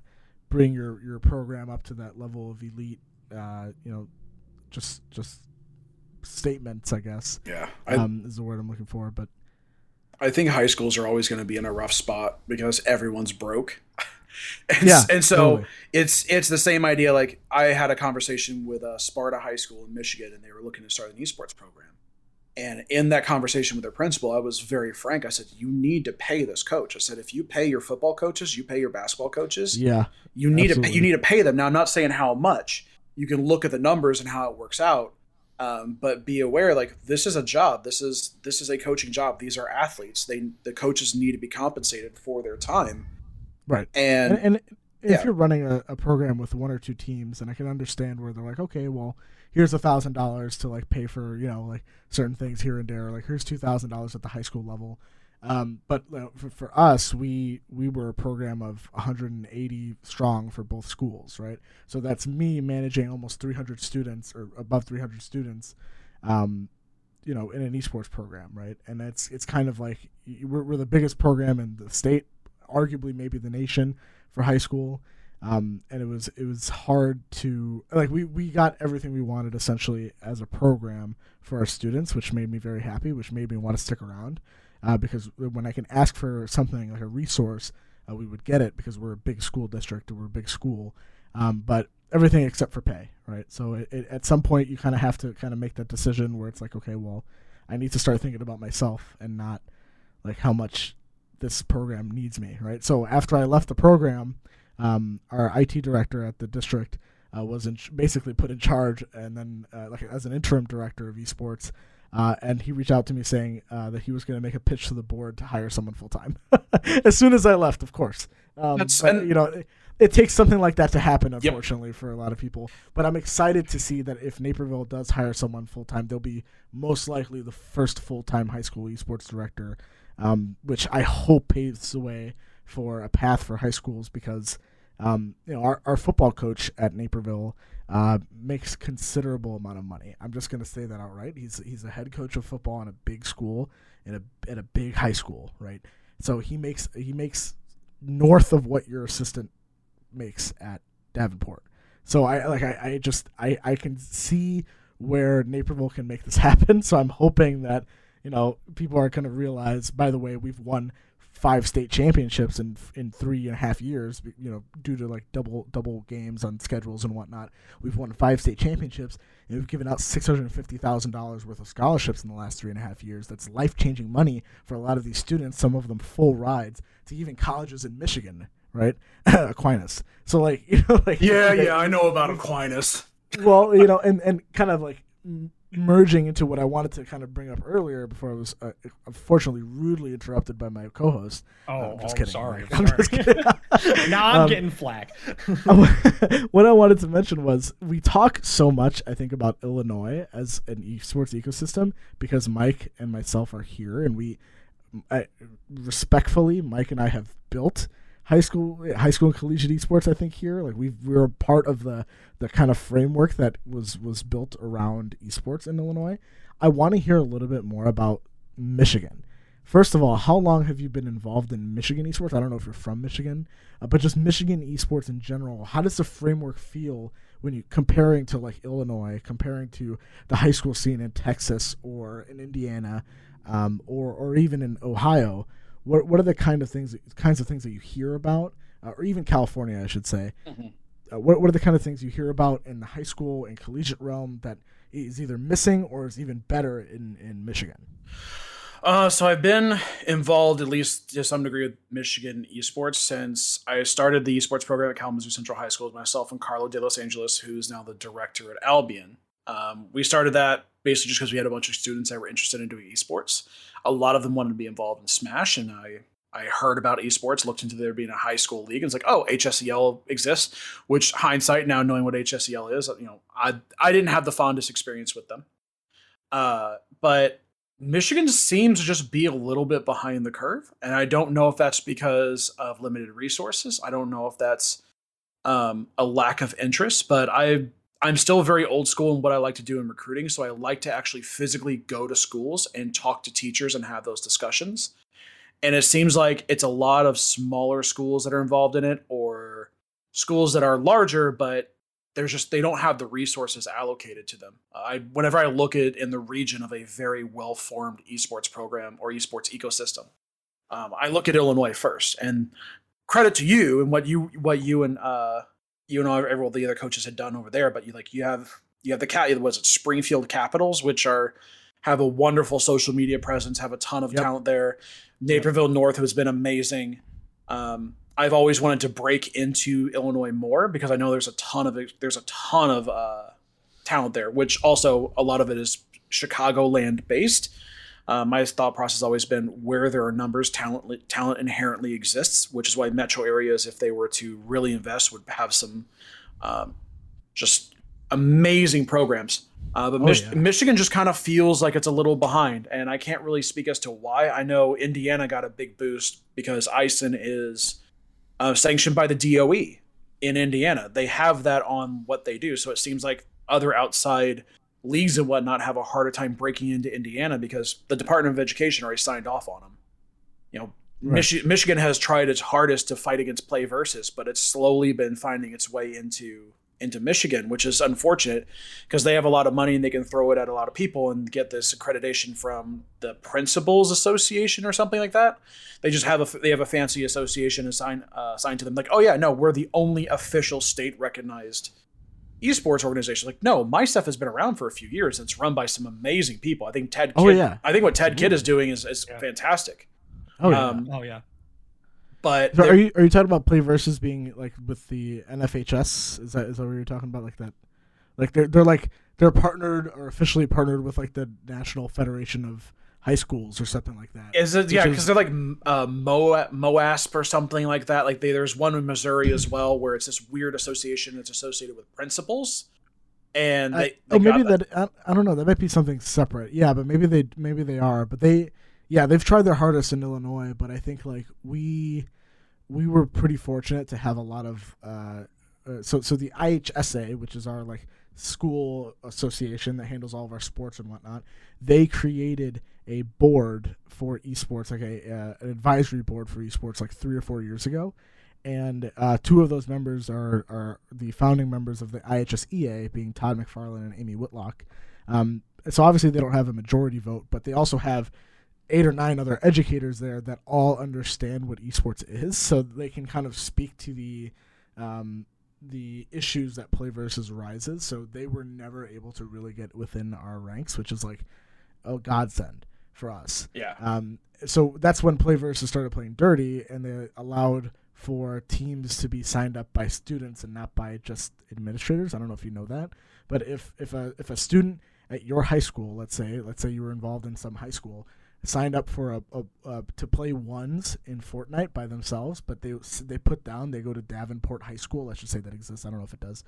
bring your your program up to that level of elite. Uh, you know, just just statements, I guess. Yeah, I, um, is the word I'm looking for, but I think high schools are always going to be in a rough spot because everyone's broke. and, yeah, and so totally. it's it's the same idea. Like I had a conversation with a Sparta High School in Michigan, and they were looking to start an esports program. And in that conversation with their principal, I was very frank. I said, "You need to pay this coach." I said, "If you pay your football coaches, you pay your basketball coaches. Yeah, you need absolutely. to pay, you need to pay them." Now, I'm not saying how much. You can look at the numbers and how it works out, Um, but be aware, like this is a job. This is this is a coaching job. These are athletes. They the coaches need to be compensated for their time. Right. And, And, and if yeah. you're running a, a program with one or two teams, and I can understand where they're like, okay, well, here's a thousand dollars to like pay for you know like certain things here and there. Like here's two thousand dollars at the high school level. Um, but uh, for, for us, we we were a program of 180 strong for both schools, right? So that's me managing almost 300 students or above 300 students, um, you know, in an esports program, right? And it's it's kind of like we're, we're the biggest program in the state, arguably maybe the nation for high school. Um, and it was it was hard to like we, we got everything we wanted essentially as a program for our students, which made me very happy, which made me want to stick around uh, because when I can ask for something like a resource, uh, we would get it because we're a big school district or we're a big school. Um, but everything except for pay, right? So it, it, at some point, you kind of have to kind of make that decision where it's like, okay, well, I need to start thinking about myself and not like how much this program needs me, right? So after I left the program, um, our IT director at the district uh, was in, basically put in charge, and then uh, like as an interim director of esports. Uh, and he reached out to me saying uh, that he was going to make a pitch to the board to hire someone full time. as soon as I left, of course. Um, but, and- you know, it, it takes something like that to happen, Yep. unfortunately, for a lot of people. But I'm excited to see that if Naperville does hire someone full time, they'll be most likely the first full time high school esports director, um, which I hope paves the way for a path for high schools because um, you know our, our football coach at Naperville uh, makes considerable amount of money. I'm just to say that outright. He's he's a head coach of football in a big school in a at a big high school, right? So he makes he makes north of what your assistant makes at Davenport. So I like I, I just I, I can see where Naperville can make this happen. So I'm hoping that you know people are going to realize. By the way, we've won five state championships in in three and a half years. You know, due to like double double games on schedules and whatnot, we've won five state championships and we've given out six hundred and fifty thousand dollars worth of scholarships in the last three and a half years. That's life changing money for a lot of these students. Some of them full rides to even colleges in Michigan, right? Aquinas. So like you know like yeah, yeah, I know about Aquinas. well, you know, and and kind of like merging into what I wanted to kind of bring up earlier before I was uh, unfortunately rudely interrupted by my co-host. Oh, I'm just I'm kidding. sorry. I'm sorry. kidding. now I'm Um, getting flack. what I wanted to mention was we talk so much, I think, about Illinois as an esports ecosystem because Mike and myself are here, and we, I, respectfully, Mike and I have built high school, high school and collegiate esports. I think here, like we we're part of the the kind of framework that was was built around esports in Illinois. I want to hear a little bit more about Michigan. First of all, how long have you been involved in Michigan esports? I don't know if you're from Michigan, uh, but just Michigan esports in general. How does the framework feel when you comparing to like Illinois, comparing to the high school scene in Texas or in Indiana, um, or or even in Ohio? What what are the kind of things kinds of things that you hear about, uh, or even California, I should say? Uh, what what are the kind of things you hear about in the high school and collegiate realm that is either missing or is even better in in Michigan? Uh, so I've been involved at least to some degree with Michigan esports since I started the esports program at Kalamazoo Central High School with myself and Carlo de Los Angeles, who's now the director at Albion. Um, we started that basically just because we had a bunch of students that were interested in doing esports. A lot of them wanted to be involved in Smash, and I I heard about esports, looked into there being a high school league, and it's like, oh, HSEL exists. Which hindsight, now knowing what HSEL is, you know, I I didn't have the fondest experience with them. Uh, but Michigan seems to just be a little bit behind the curve, and I don't know if that's because of limited resources. I don't know if that's um, a lack of interest, but I I'm still very old school in what I like to do in recruiting. So I like to actually physically go to schools and talk to teachers and have those discussions. And it seems like it's a lot of smaller schools that are involved in it, or schools that are larger, but there's just they don't have the resources allocated to them. I whenever I look at in the region of a very well formed esports program or esports ecosystem, um, I look at Illinois first. And credit to you and what you what you and uh, you and all all the other coaches had done over there. But you like you have you have the cat was it Springfield Capitals, which are have a wonderful social media presence, have a ton of Yep. talent there. Naperville North has been amazing. Um, I've always wanted to break into Illinois more because I know there's a ton of there's a ton of uh, talent there, which also a lot of it is Chicagoland based. Uh, my thought process has always been where there are numbers, talent talent inherently exists, which is why metro areas, if they were to really invest, would have some um, just amazing programs. Uh, but Oh, Mich- yeah. Michigan just kind of feels like it's a little behind, and I can't really speak as to why. I know Indiana got a big boost because Eisen is uh, sanctioned by the DOE in Indiana. They have that on what they do, so it seems like other outside leagues and whatnot have a harder time breaking into Indiana because the Department of Education already signed off on them. You know, Right. Michi- Michigan has tried its hardest to fight against Play Versus, but it's slowly been finding its way into into Michigan, which is unfortunate because they have a lot of money and they can throw it at a lot of people and get this accreditation from the Principals Association or something like that. They just have a they have a fancy association assigned uh, assigned to them. Like, oh yeah, no, we're the only official state recognized esports organization. Like, no, my stuff has been around for a few years. and It's run by some amazing people. I think Ted. Oh, Kidd, yeah. I think what Ted Kidd is doing is, is Yeah. fantastic. Oh yeah. Um, Oh yeah. But So are you are you talking about play versus being like with the NFHS? Is that is that what you're talking about? Like that, like they're they're like they're partnered or officially partnered with like the National Federation of High Schools or something like that. Is it yeah? Because they're like uh, Mo Moasp or something like that. Like they, there's one in Missouri as well, where it's this weird association that's associated with principals, and I- they, oh, maybe got that, I, I don't know. That might be something separate. Yeah, but maybe they maybe they are. But they yeah they've tried their hardest in Illinois. But I think like we we were pretty fortunate to have a lot of uh, uh, so so the IHSA, which is our like school association that handles all of our sports and whatnot, they created a board for esports, like a uh, an advisory board for esports, like three or four years ago. And uh, two of those members are, are the founding members of the IHSEA, being Todd McFarlane and Amy Whitlock. Um, so obviously they don't have a majority vote, but they also have eight or nine other educators there that all understand what esports is, so they can kind of speak to the um, the issues that Play versus rises. So they were never able to really get within our ranks, which is like a godsend for us. yeah. Um, so that's when Play versus started playing dirty, and they allowed for teams to be signed up by students and not by just administrators. I don't know if you know that, but if if a if a student at your high school, let's say, let's say you were involved in some high school, signed up for a, a, a to play ones in Fortnite by themselves, but they they put down they go to Davenport High School. Let's just say that exists. I don't know if it does.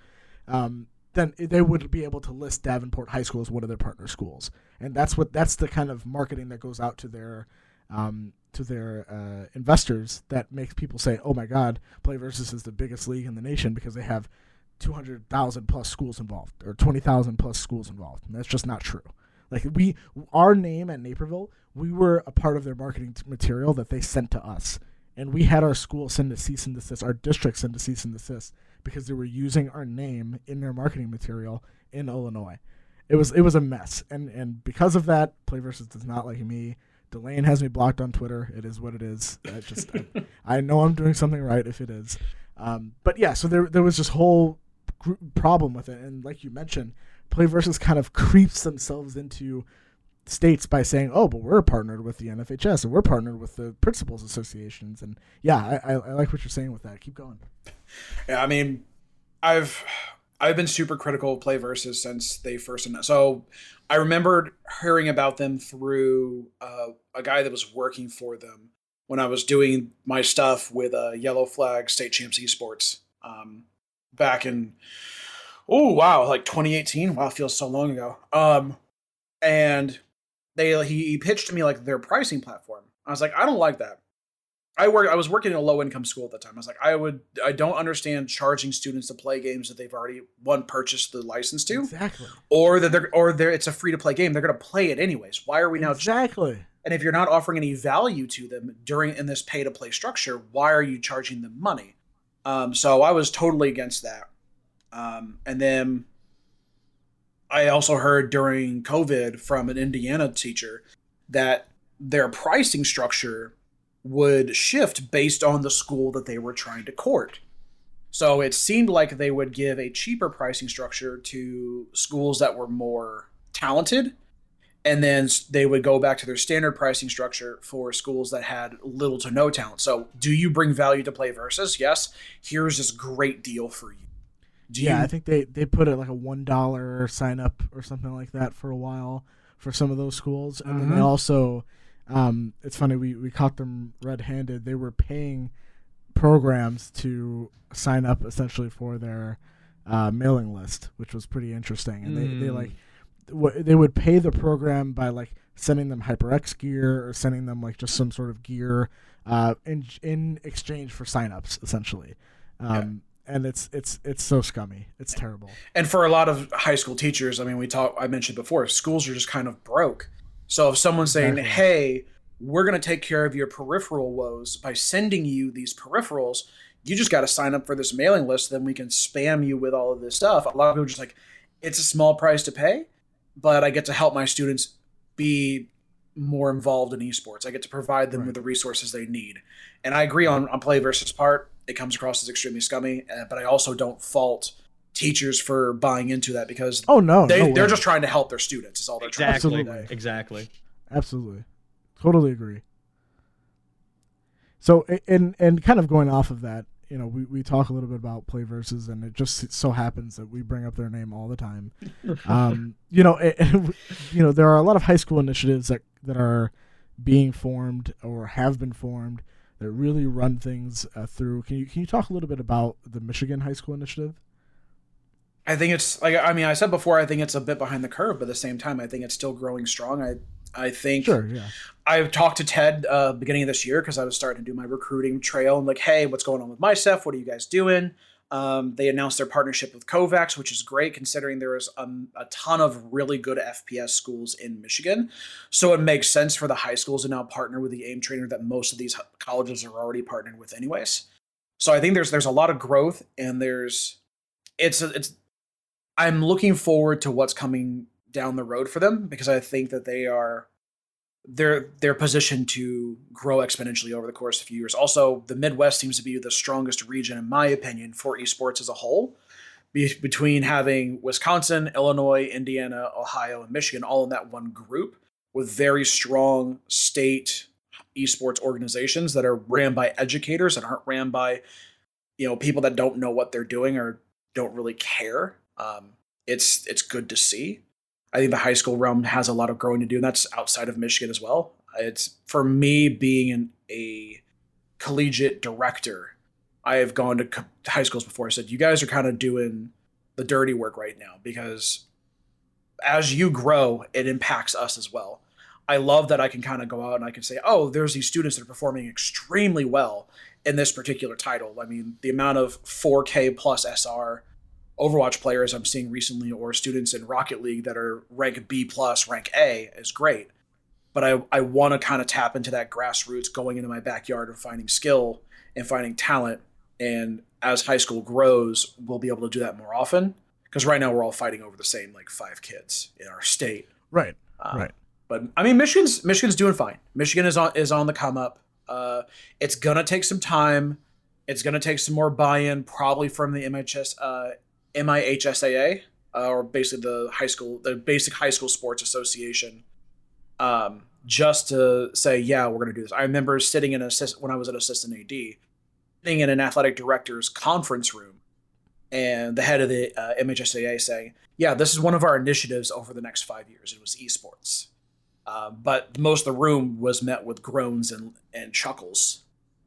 Um, then they would be able to list Davenport High School as one of their partner schools, and that's what that's the kind of marketing that goes out to their um, to their uh, investors that makes people say, "Oh my God, Play Versus is the biggest league in the nation because they have two hundred thousand plus schools involved or twenty thousand plus schools involved." And that's just not true. Like we, our name at Naperville, we were a part of their marketing t- material that they sent to us, and we had our school send a cease and desist, our district send a cease and desist because they were using our name in their marketing material in Illinois. It was it was a mess, and and because of that, Play Versus does not like me. Delane has me blocked on Twitter. It is what it is. I just I, I know I'm doing something right if it is. Um, but yeah, so there there was this whole problem with it, and like you mentioned, Play Versus kind of creeps themselves into states by saying, "Oh, but we're partnered with the NFHS and we're partnered with the principals associations." And yeah, I, I, like what you're saying with that. Keep going. Yeah, I mean, I've I've been super critical of Play Versus since they first announced. So I remembered hearing about them through uh, a guy that was working for them when I was doing my stuff with uh, Yellow Flag State Champs Esports um, back in oh wow like 2018. Wow, feels so long ago. Um, and they he, he pitched to me like their pricing platform. I was like, I don't like that. I work. I was working in a low income school at the time. I was like, I would. I don't understand charging students to play games that they've already one purchased the license to, Exactly. or that they're or they're it's a free to play game. They're going to play it anyways. Why are we now? Exactly. And if you're not offering any value to them during in this pay to play structure, why are you charging them money? Um, so I was totally against that. Um, and then I also heard during COVID from an Indiana teacher that their pricing structure would shift based on the school that they were trying to court. So it seemed like they would give a cheaper pricing structure to schools that were more talented and then they would go back to their standard pricing structure for schools that had little to no talent. So, do you bring value to play versus? Yes. Here's this great deal for you. Do yeah, you, I think they they put it like a one dollar sign up or something like that for a while for some of those schools, and then they Mhm. also, um, it's funny we we caught them red handed. They were paying programs to sign up essentially for their uh, mailing list, which was pretty interesting, and they they Mm. like w- they would pay the program by like sending them HyperX gear or sending them like just some sort of gear uh, in in exchange for signups, essentially. Um, And it's it's it's so scummy. It's terrible. and for a lot of high school teachers, I mean, we talked. I mentioned before, schools are just kind of broke. So if someone's saying, "Hey, we're going to take care of your peripheral woes by sending you these peripherals," you just got to sign up for this mailing list. Then we can spam you with all of this stuff. A lot of people are just like, "It's a small price to pay, but I get to help my students be more involved in esports. I get to provide them Right. with the resources they need." And I agree on on play versus part. It comes across as extremely scummy, uh, but I also don't fault teachers for buying into that because Oh no, they, no they're way. just trying to help their students is all they're trying Exactly. to do. Absolutely. Exactly. absolutely, totally agree. So and and kind of going off of that, you know, we, we talk a little bit about play versus, and it just so happens that we bring up their name all the time. um, you know, it, you know, there are a lot of high school initiatives that that are being formed or have been formed that really run things uh, through. Can you can you talk a little bit about the Michigan High School Initiative? I think it's like I mean I said before I think it's a bit behind the curve, but at the same time I think it's still growing strong. I I think Sure, yeah, I've talked to Ted uh, beginning of this year because I was starting to do my recruiting trail and like, hey, what's going on with my stuff? What are you guys doing? Um, they announced their partnership with KovaaK's, which is great considering there is um, a ton of really good FPS schools in Michigan. So it makes sense for the high schools to now partner with the AIM trainer that most of these colleges are already partnered with, anyways. So I think there's there's a lot of growth and there's it's it's I'm looking forward to what's coming down the road for them because I think that they are they're they're positioned to grow exponentially over the course of a few years. Also, the Midwest seems to be the strongest region, in my opinion, for esports as a whole. Be- between having Wisconsin, Illinois, Indiana, Ohio, and Michigan all in that one group with very strong state esports organizations that are ran by educators and aren't ran by you know people that don't know what they're doing or don't really care. Um, it's it's good to see. I think the high school realm has a lot of growing to do, and that's outside of Michigan as well. It's for me being an, a collegiate director. I have gone to co- high schools before. I said, "You guys are kind of doing the dirty work right now because as you grow, it impacts us as well." I love that I can kind of go out and I can say, "Oh, there's these students that are performing extremely well in this particular title." I mean, the amount of 4K plus SR Overwatch players I'm seeing recently, or students in Rocket League that are rank B plus, rank A, is great. But I, I want to kind of tap into that grassroots, going into my backyard and finding skill and finding talent. And as high school grows, we'll be able to do that more often. Because right now we're all fighting over the same like five kids in our state. right, Uh, right. But I mean, Michigan's Michigan's doing fine. Michigan is on is on the come up. Uh, it's gonna take some time. It's gonna take some more buy-in, probably from the MHS, uh, MIHSAA, uh, or basically the high school, the basic high school sports association, um, just to say, yeah, we're gonna do this. I remember sitting in assist when I was an assistant AD, sitting in an athletic director's conference room, and the head of the uh, MHSAA saying, "Yeah, this is one of our initiatives over the next five years." It was esports. Uh, but most of the room was met with groans and, and chuckles.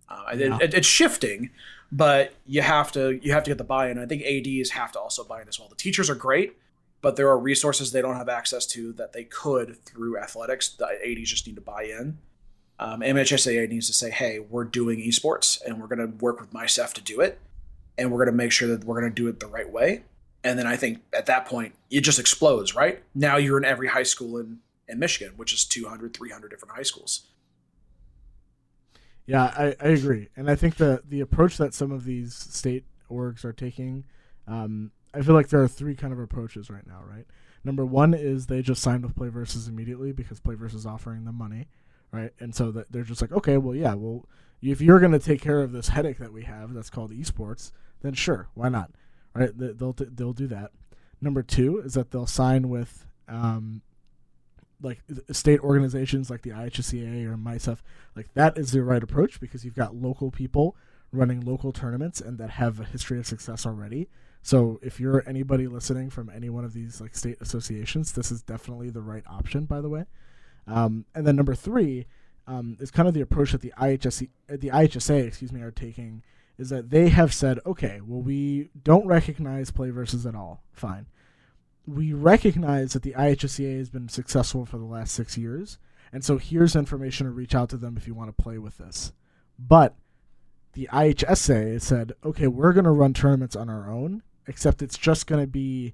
Uh, it- it, it's shifting, but you have to you have to get the buy-in. I think ads have to also buy in as well. The teachers are great, but there are resources they don't have access to that they could through athletics. The ads just need to buy in. Um, MHSAA needs to say, "Hey, we're doing esports, and we're going to work with MySEF to do it, and we're going to make sure that we're going to do it the right way." And then I think at that point, it just explodes, right? Now you're in every high school in in Michigan, which is 200, 300 different high schools. Yeah, I, I agree, and I think the the approach that some of these state orgs are taking, um, I feel like there are three kind of approaches right now. Right, number one is they just signed with Play Versus immediately because Play Versus is offering them money, right, and so that they're just like, okay, well, yeah, well, if you're going to take care of this headache that we have that's called esports, then sure, why not, right? They- They'll they'll do that. Number two is that they'll sign with um, like state organizations like the IHSEA or MySEF, like that is the right approach because you've got local people running local tournaments and that have a history of success already. So if you're anybody listening from any one of these like state associations, this is definitely the right option. By the way, um, and then number three um, is kind of the approach that the IHSC, uh, the IHSA, excuse me, are taking is that they have said, okay, well we don't recognize play versus at all. Fine. We recognize that the IHSA has been successful for the last six years, and so here's information to reach out to them if you want to play with this. But the IHSA said, okay, we're going to run tournaments on our own, except it's just going to be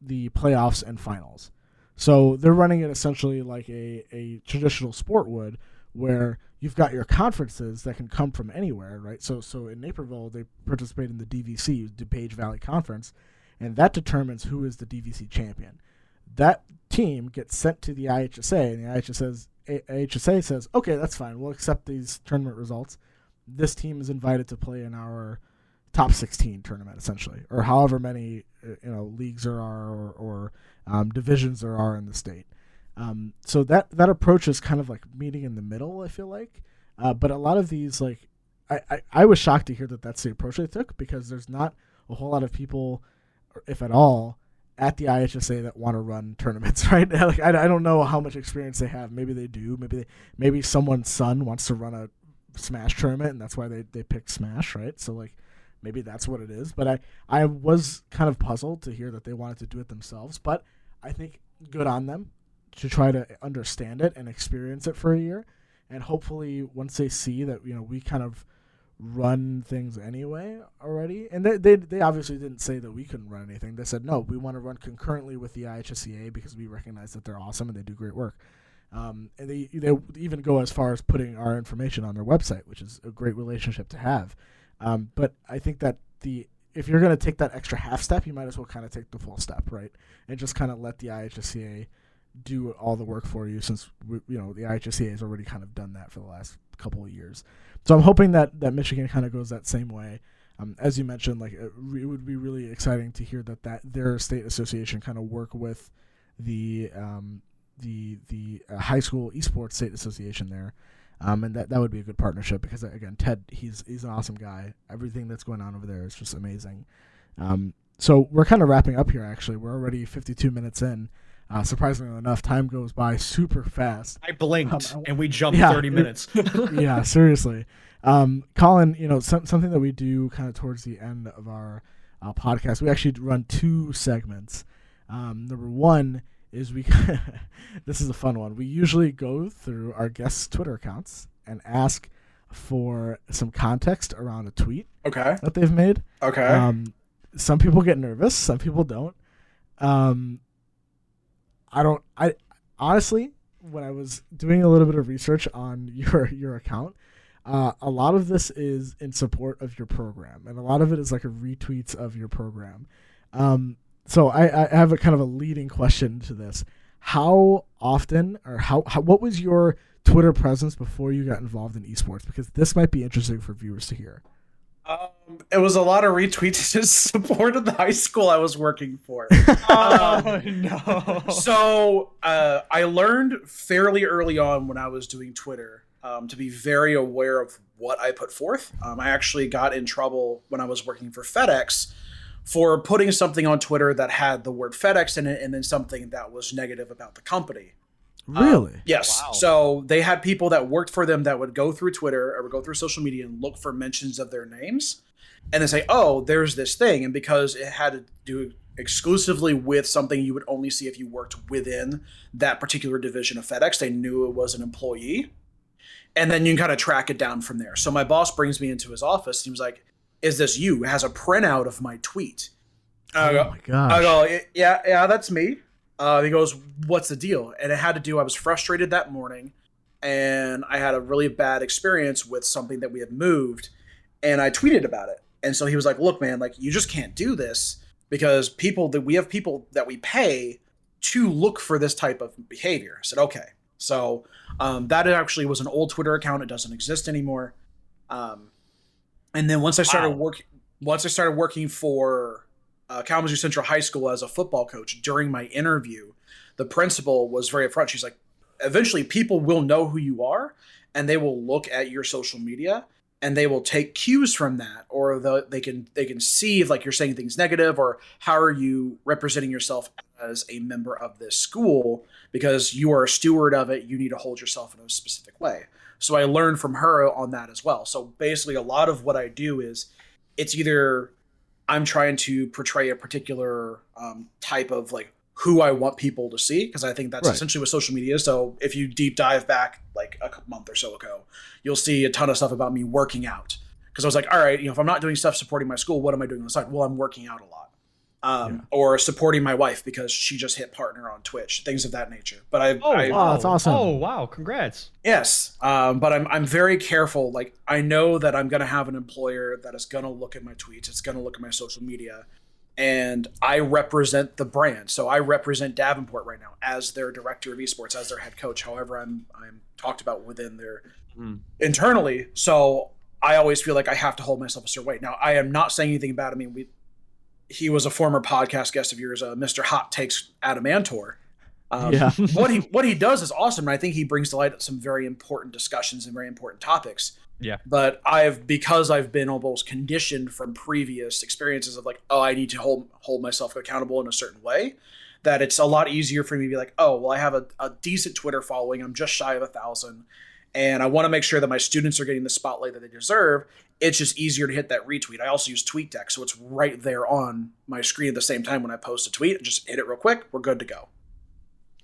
the playoffs and finals. So they're running it essentially like a, a traditional sport would, where you've got your conferences that can come from anywhere, right? So so in Naperville, they participate in the DVC, DuPage Valley Conference, and that determines who is the DVC champion. That team gets sent to the IHSA, and the IHSA says, IHSA says, okay, that's fine. We'll accept these tournament results. This team is invited to play in our top 16 tournament, essentially, or however many uh, you know leagues there are or, or um, divisions there are in the state. Um, so that that approach is kind of like meeting in the middle. I feel like, uh, but a lot of these like I, I, I was shocked to hear that that's the approach they took because there's not a whole lot of people, if at all, at the IHSA that want to run tournaments, right? like I, I don't know how much experience they have. Maybe they do. Maybe they, maybe someone's son wants to run a Smash tournament, and that's why they they picked Smash, right? So like maybe that's what it is. But I I was kind of puzzled to hear that they wanted to do it themselves. But I think good on them to try to understand it and experience it for a year, and hopefully once they see that you know we kind of run things anyway already. And they, they, they obviously didn't say that we couldn't run anything. They said, no, we want to run concurrently with the IHSEA because we recognize that they're awesome and they do great work. Um, and they, they even go as far as putting our information on their website, which is a great relationship to have. Um, but I think that the if you're going to take that extra half step, you might as well kind of take the full step, right? And just kind of let the IHSEA do all the work for you since we, you know the IHSEA has already kind of done that for the last couple of years. So I'm hoping that that Michigan kind of goes that same way. Um, as you mentioned, like it, re- it, would be really exciting to hear that that their state association kind of work with the um, the the uh, high school esports state association there, um, and that that would be a good partnership because again, Ted he's he's an awesome guy. Everything that's going on over there is just amazing. Um, so we're kind of wrapping up here. Actually, we're already 52 minutes in. Uh, surprisingly enough, time goes by super fast. I blinked um, and we jumped yeah, 30 minutes. yeah, seriously. Um, Colin, you know, some, something that we do kind of towards the end of our uh, podcast, we actually run two segments. Um, number one is we, this is a fun one. We usually go through our guests' Twitter accounts and ask for some context around a tweet okay. that they've made. Okay. Um, some people get nervous, some people don't. Um, I don't. I honestly, when I was doing a little bit of research on your your account, uh, a lot of this is in support of your program, and a lot of it is like a retweets of your program. Um, so I, I have a kind of a leading question to this: How often, or how, how what was your Twitter presence before you got involved in esports? Because this might be interesting for viewers to hear. Um, it was a lot of retweets in support of the high school I was working for. oh um, no! So uh, I learned fairly early on when I was doing Twitter um, to be very aware of what I put forth. Um, I actually got in trouble when I was working for FedEx for putting something on Twitter that had the word FedEx in it, and then something that was negative about the company. Really? Um, yes. Wow. So they had people that worked for them that would go through Twitter or would go through social media and look for mentions of their names and then say, oh, there's this thing. And because it had to do exclusively with something you would only see if you worked within that particular division of FedEx, they knew it was an employee. And then you can kind of track it down from there. So my boss brings me into his office. He was like, is this you? It has a printout of my tweet. I oh go, my gosh. I go, yeah, yeah, that's me. Uh, he goes, "What's the deal?" And it had to do. I was frustrated that morning, and I had a really bad experience with something that we had moved, and I tweeted about it. And so he was like, "Look, man, like you just can't do this because people that we have people that we pay to look for this type of behavior." I said, "Okay." So um, that actually was an old Twitter account. It doesn't exist anymore. Um, and then once I started wow. working, once I started working for uh, Kalamazoo Central High School as a football coach during my interview, the principal was very upfront. She's like, eventually people will know who you are and they will look at your social media and they will take cues from that or the, they can they can see if like you're saying things negative or how are you representing yourself as a member of this school because you are a steward of it you need to hold yourself in a specific way so i learned from her on that as well so basically a lot of what i do is it's either i'm trying to portray a particular um, type of like who I want people to see because I think that's Right. essentially what social media is. So if you deep dive back like a month or so ago, you'll see a ton of stuff about me working out because I was like, all right, you know, if I'm not doing stuff supporting my school, what am I doing on the side? Well, I'm working out a lot. Um, Or supporting my wife because she just hit partner on Twitch, things of that nature. But I, Oh, I wow. that's awesome. Oh, wow. Congrats. Yes, um, but I'm I'm very careful. Like I know that I'm gonna have an employer that is gonna look at my tweets. It's gonna look at my social media, and I represent the brand. So I represent Davenport right now as their director of esports, as their head coach. However, I'm I'm talked about within their Mhm. internally. So I always feel like I have to hold myself a certain way. Now I am not saying anything bad. I mean, we he was a former podcast guest of yours, uh, Mr. Hot Takes Adamantor. Um, Yeah. what he what he does is awesome, and I think he brings to light some very important discussions and very important topics. Yeah. But I've because I've been almost conditioned from previous experiences of like, oh, I need to hold hold myself accountable in a certain way. That it's a lot easier for me to be like, oh, well, I have a, a decent Twitter following. I'm just shy of a thousand, and I want to make sure that my students are getting the spotlight that they deserve. It's just easier to hit that retweet. I also use TweetDeck, so it's right there on my screen at the same time when I post a tweet. Just hit it real quick. We're good to go.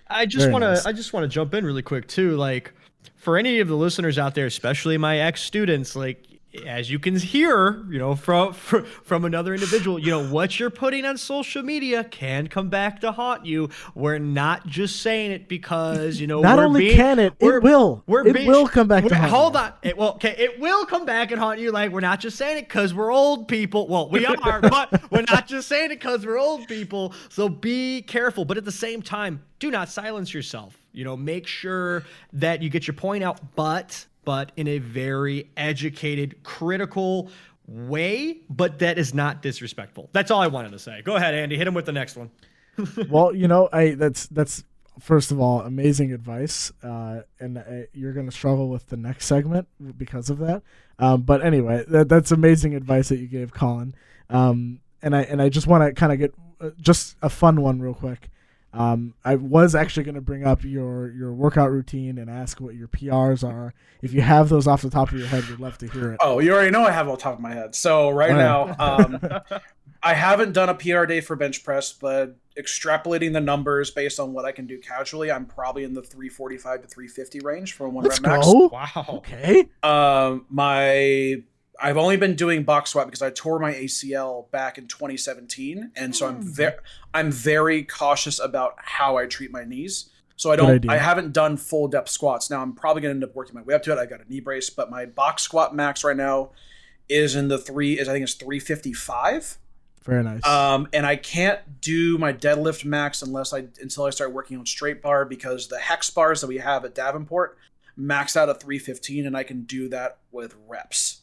I just Very want to nice. I just want to jump in really quick too like for any of the listeners out there especially my ex students like as you can hear you know from from, another individual you know what you're putting on social media can come back to haunt you. We're not just saying it because you know Not only being- can it, it will. we're It being- will come back to haunt hold you. on. It, well okay it will come back and haunt you. Like we're not just saying it because we're old people. Well we are but we're not just saying it because we're old people. So be careful. But at the same time do not silence yourself. You know make sure that you get your point out. But but in a very educated critical way but that is not disrespectful that's all i wanted to say go ahead andy hit him with the next one well, you know, I that's that's first of all amazing advice, uh, and uh, you're gonna struggle with the next segment because of that. Um, but anyway, that, that's amazing advice that you gave, Colin. Um, and I and I just want to kind of get uh, just a fun one real quick. Um, I was actually going to bring up your your workout routine and ask what your PRs are. If you have those off the top of your head, we'd love to hear it. Oh, you already know I have it the top of my head. So right Right. now, um, I haven't done a PR day for bench press, but extrapolating the numbers based on what I can do casually, I'm probably in the 345 to 350 range for one Let's rep max. go. wow Okay. Um, my I've only been doing box squat because I tore my ACL back in 2017, and so I'm Hmm. very I'm very cautious about how I treat my knees. So I don't. I haven't done full depth squats. Now I'm probably gonna end up working my way up to it. I got a knee brace, but my box squat max right now is in the three is I think it's 355. Very nice. Um, and I can't do my deadlift max unless I until I start working on straight bar because the hex bars that we have at Davenport max out at 315, and I can do that with reps.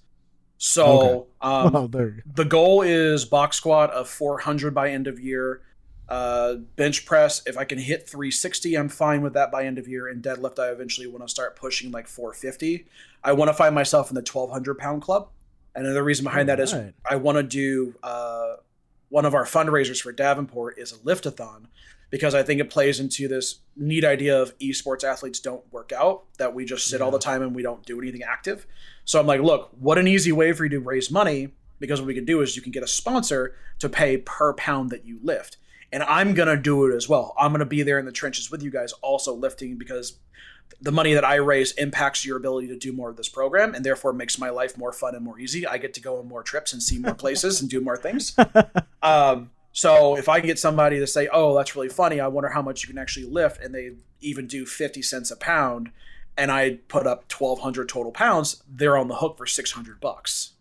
So um, well, there. the goal is box squat of 400 by end of year. Uh, bench press, if I can hit 360, I'm fine with that by end of year. And deadlift, I eventually want to start pushing like 450. I want to find myself in the 1200 pound club. And the reason behind that is Alright. I want to do uh, one of our fundraisers for Davenport is a liftathon because I think it plays into this neat idea of esports athletes don't work out, that we just sit all the time and we don't do anything active. So I'm like, look, what an easy way for you to raise money because what we can do is you can get a sponsor to pay per pound that you lift. And I'm going to do it as well. I'm going to be there in the trenches with you guys also lifting because the money that I raise impacts your ability to do more of this program and therefore makes my life more fun and more easy. I get to go on more trips and see more places and do more things. Um, so if I can get somebody to say, "Oh, that's really funny. I wonder how much you can actually lift," and they even do fifty cents a pound, and I put up twelve hundred total pounds, they're on the hook for six hundred bucks.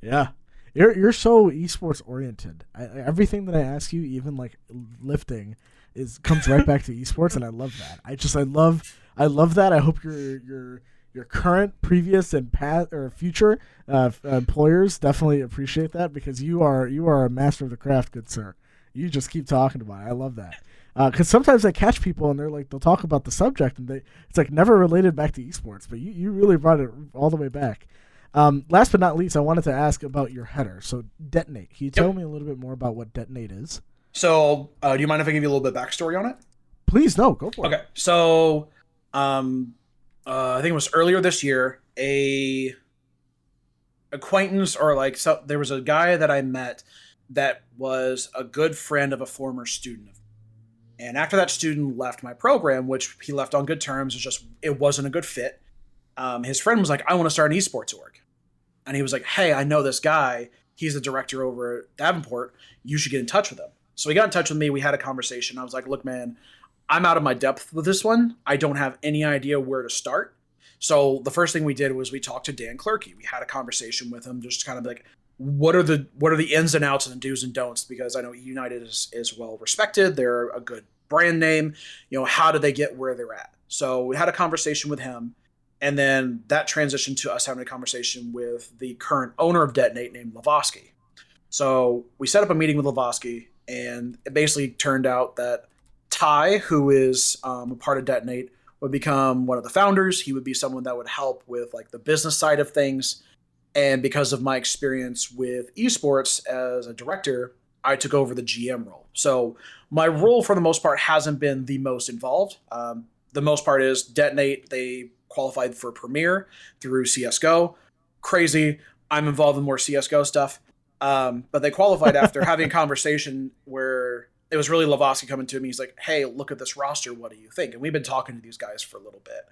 Yeah. You're you're so esports oriented. I- everything that I ask you, even like lifting, is comes right back to esports, and I love that. I just I love I love that. I hope your your your current, previous, and past or future uh, employers definitely appreciate that because you are you are a master of the craft, good sir. You just keep talking about it. I love that. Because sometimes I catch people and they're like they'll talk about the subject and they it's like never related back to esports, but you, you really brought it all the way back. Um, last but not least, I wanted to ask about your header. So detonate. Can you tell me a little bit more about what detonate is? So, uh, do you mind if I give you a little bit of backstory on it? Please, no, go for Okay, it. Okay, so um, uh, I think it was earlier this year. A acquaintance or like so, there was a guy that I met that was a good friend of a former student. And after that student left my program, which he left on good terms, it just it wasn't a good fit. Um, his friend was like, "I want to start an esports org," and he was like, "Hey, I know this guy. He's the director over at Davenport. You should get in touch with him." So he got in touch with me. We had a conversation. I was like, "Look, man, I'm out of my depth with this one. I don't have any idea where to start. So the first thing we did was we talked to Dan Clerkey. We had a conversation with him, just kind of like, what are the what are the ins and outs and the do's and don'ts? Because I know United is, is well respected. They're a good brand name. You know, how did they get where they're at? So we had a conversation with him, and then that transitioned to us having a conversation with the current owner of Detonate named Lavosky. So we set up a meeting with Lavosky, and it basically turned out that Ty, who is um, a part of Detonate, would become one of the founders. He would be someone that would help with like the business side of things. And because of my experience with esports as a director, I took over the GM role. So my role, for the most part, hasn't been the most involved. Um, the most part is Detonate. They qualified for Premier through CS:GO. Crazy. I'm involved in more CS:GO stuff. Um, but they qualified after having a conversation where it was really Lavosky coming to me. He's like, "Hey, look at this roster. What do you think?" And we've been talking to these guys for a little bit.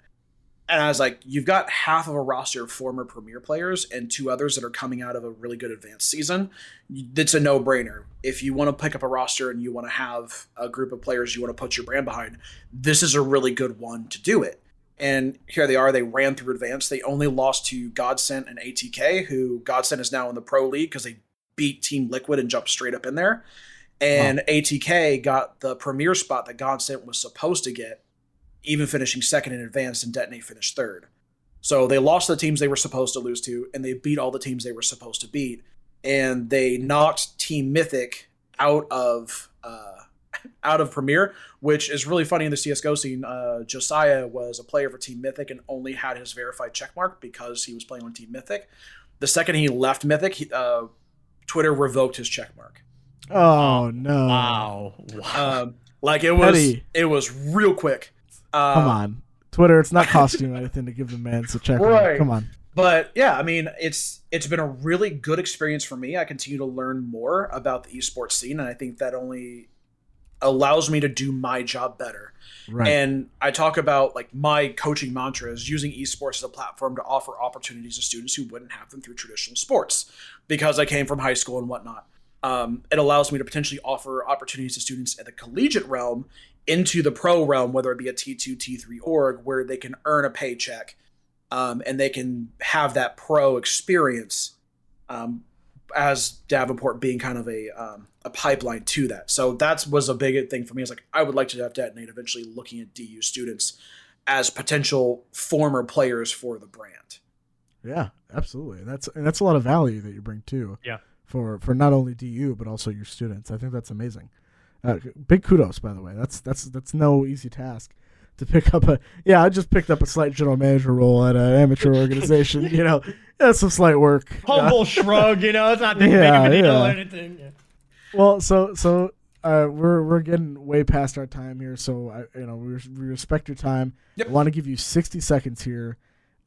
And I was like, "You've got half of a roster of former Premier players and two others that are coming out of a really good advanced season. It's a no-brainer. If you want to pick up a roster and you want to have a group of players you want to put your brand behind, this is a really good one to do it." And here they are. They ran through advanced. They only lost to Godsent and ATK, who Godsent is now in the pro league because they beat Team Liquid and jumped straight up in there and wow. ATK got the premier spot that Godsent was supposed to get, even finishing second in advance, and Detonate finished third. So they lost the teams they were supposed to lose to, and they beat all the teams they were supposed to beat, and they knocked Team Mythic out of uh, out of Premier, which is really funny in the CS:GO scene. Uh, Josiah was a player for Team Mythic and only had his verified checkmark because he was playing on Team Mythic. The second he left Mythic, he, uh, Twitter revoked his checkmark. Oh no! Wow! wow. Um, like it was, Petty. it was real quick. Um, Come on, Twitter. It's not costing you anything to give the man a check. Right. Come on. But yeah, I mean, it's it's been a really good experience for me. I continue to learn more about the esports scene, and I think that only allows me to do my job better. Right. And I talk about like my coaching mantra is using esports as a platform to offer opportunities to students who wouldn't have them through traditional sports because I came from high school and whatnot um, it allows me to potentially offer opportunities to students at the collegiate realm into the pro realm, whether it be a T2, T3 org, where they can earn a paycheck um, and they can have that pro experience um, as Davenport being kind of a um, a pipeline to that. So that was a big thing for me. Is like I would like to have Detonate eventually looking at DU students as potential former players for the brand. Yeah, absolutely. And That's and that's a lot of value that you bring too. Yeah for for not only DU but also your students. I think that's amazing. Uh, big kudos, by the way. That's that's that's no easy task to pick up a. Yeah, I just picked up a slight general manager role at an amateur organization. you know, that's some slight work. Humble uh, shrug. You know, it's not big yeah, big of a deal yeah. or anything. Yeah. Well, so so uh, we're we're getting way past our time here, so I, you know we, we respect your time. Yep. I want to give you sixty seconds here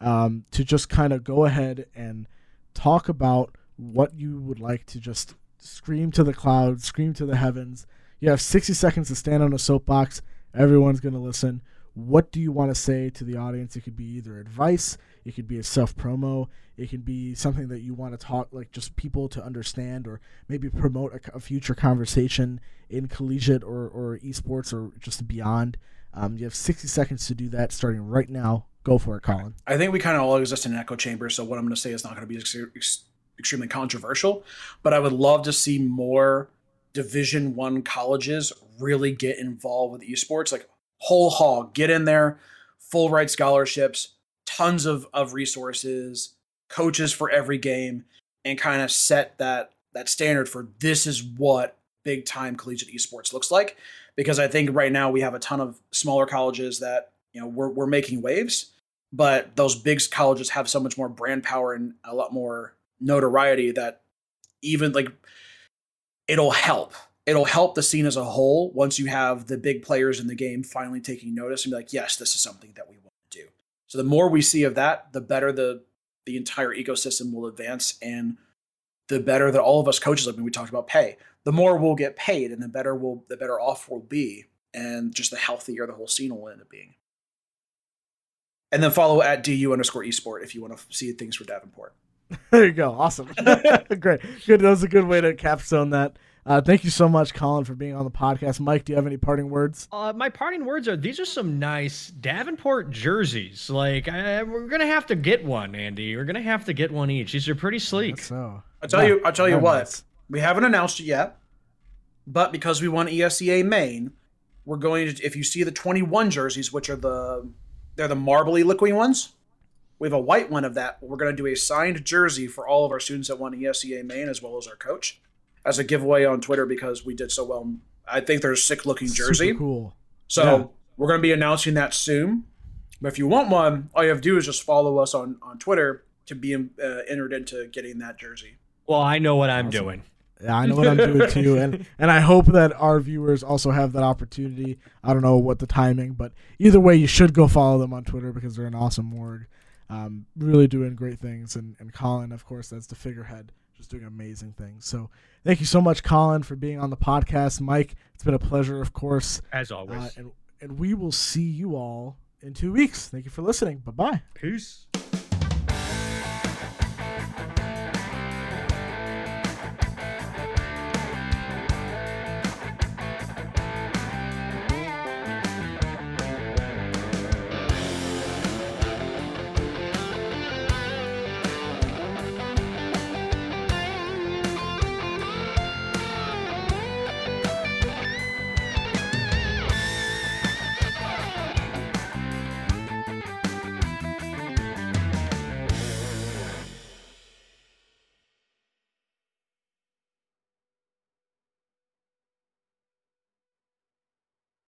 um, to just kind of go ahead and talk about what you would like to just scream to the clouds, scream to the heavens. You have 60 seconds to stand on a soapbox. Everyone's going to listen. What do you want to say to the audience? It could be either advice, it could be a self promo, it could be something that you want to talk, like just people to understand, or maybe promote a, a future conversation in collegiate or, or esports or just beyond. Um, you have 60 seconds to do that starting right now. Go for it, Colin. I think we kind of all exist in an echo chamber, so what I'm going to say is not going to be ex- extremely controversial, but I would love to see more Division One colleges really get involved with esports, like whole hog, get in there, full ride scholarships, tons of of resources, coaches for every game, and kind of set that that standard for this is what big time collegiate esports looks like. Because I think right now we have a ton of smaller colleges that you know we're we're making waves, but those big colleges have so much more brand power and a lot more notoriety that even like it'll help. It'll help the scene as a whole once you have the big players in the game finally taking notice and be like, yes, this is something that we want to do. So the more we see of that, the better the the entire ecosystem will advance and the better that all of us coaches, I mean, we talked about pay, the more we'll get paid and the better we'll the better off we'll be and just the healthier the whole scene will end up being. And then follow at du underscore esport if you want to see things for Davenport. there you go. Awesome. Great. Good. That was a good way to capstone that. Uh, thank you so much, Colin, for being on the podcast. Mike, do you have any parting words? Uh, my parting words are these are some nice Davenport jerseys. Like I, we're gonna have to get one, Andy. We're gonna have to get one each. These are pretty sleek. So I'll tell yeah, you. I'll tell you what. Nice. We haven't announced it yet, but because we won ESEA Main, we're going to. If you see the 21 jerseys, which are the they're the marbly looking ones, we have a white one of that. We're going to do a signed jersey for all of our students that won ESEA main, as well as our coach, as a giveaway on Twitter because we did so well. I think there's a sick looking jersey. Super cool. So yeah. we're going to be announcing that soon. But if you want one, all you have to do is just follow us on on Twitter to be uh, entered into getting that jersey. Well, I know what I'm awesome. doing. Yeah, I know what I'm doing too, and and I hope that our viewers also have that opportunity. I don't know what the timing, but either way, you should go follow them on Twitter because they're an awesome org um, really doing great things. And, and Colin, of course, that's the figurehead, just doing amazing things. So thank you so much, Colin, for being on the podcast. Mike, it's been a pleasure, of course. As always. Uh, and, and we will see you all in two weeks. Thank you for listening. Bye bye. Peace.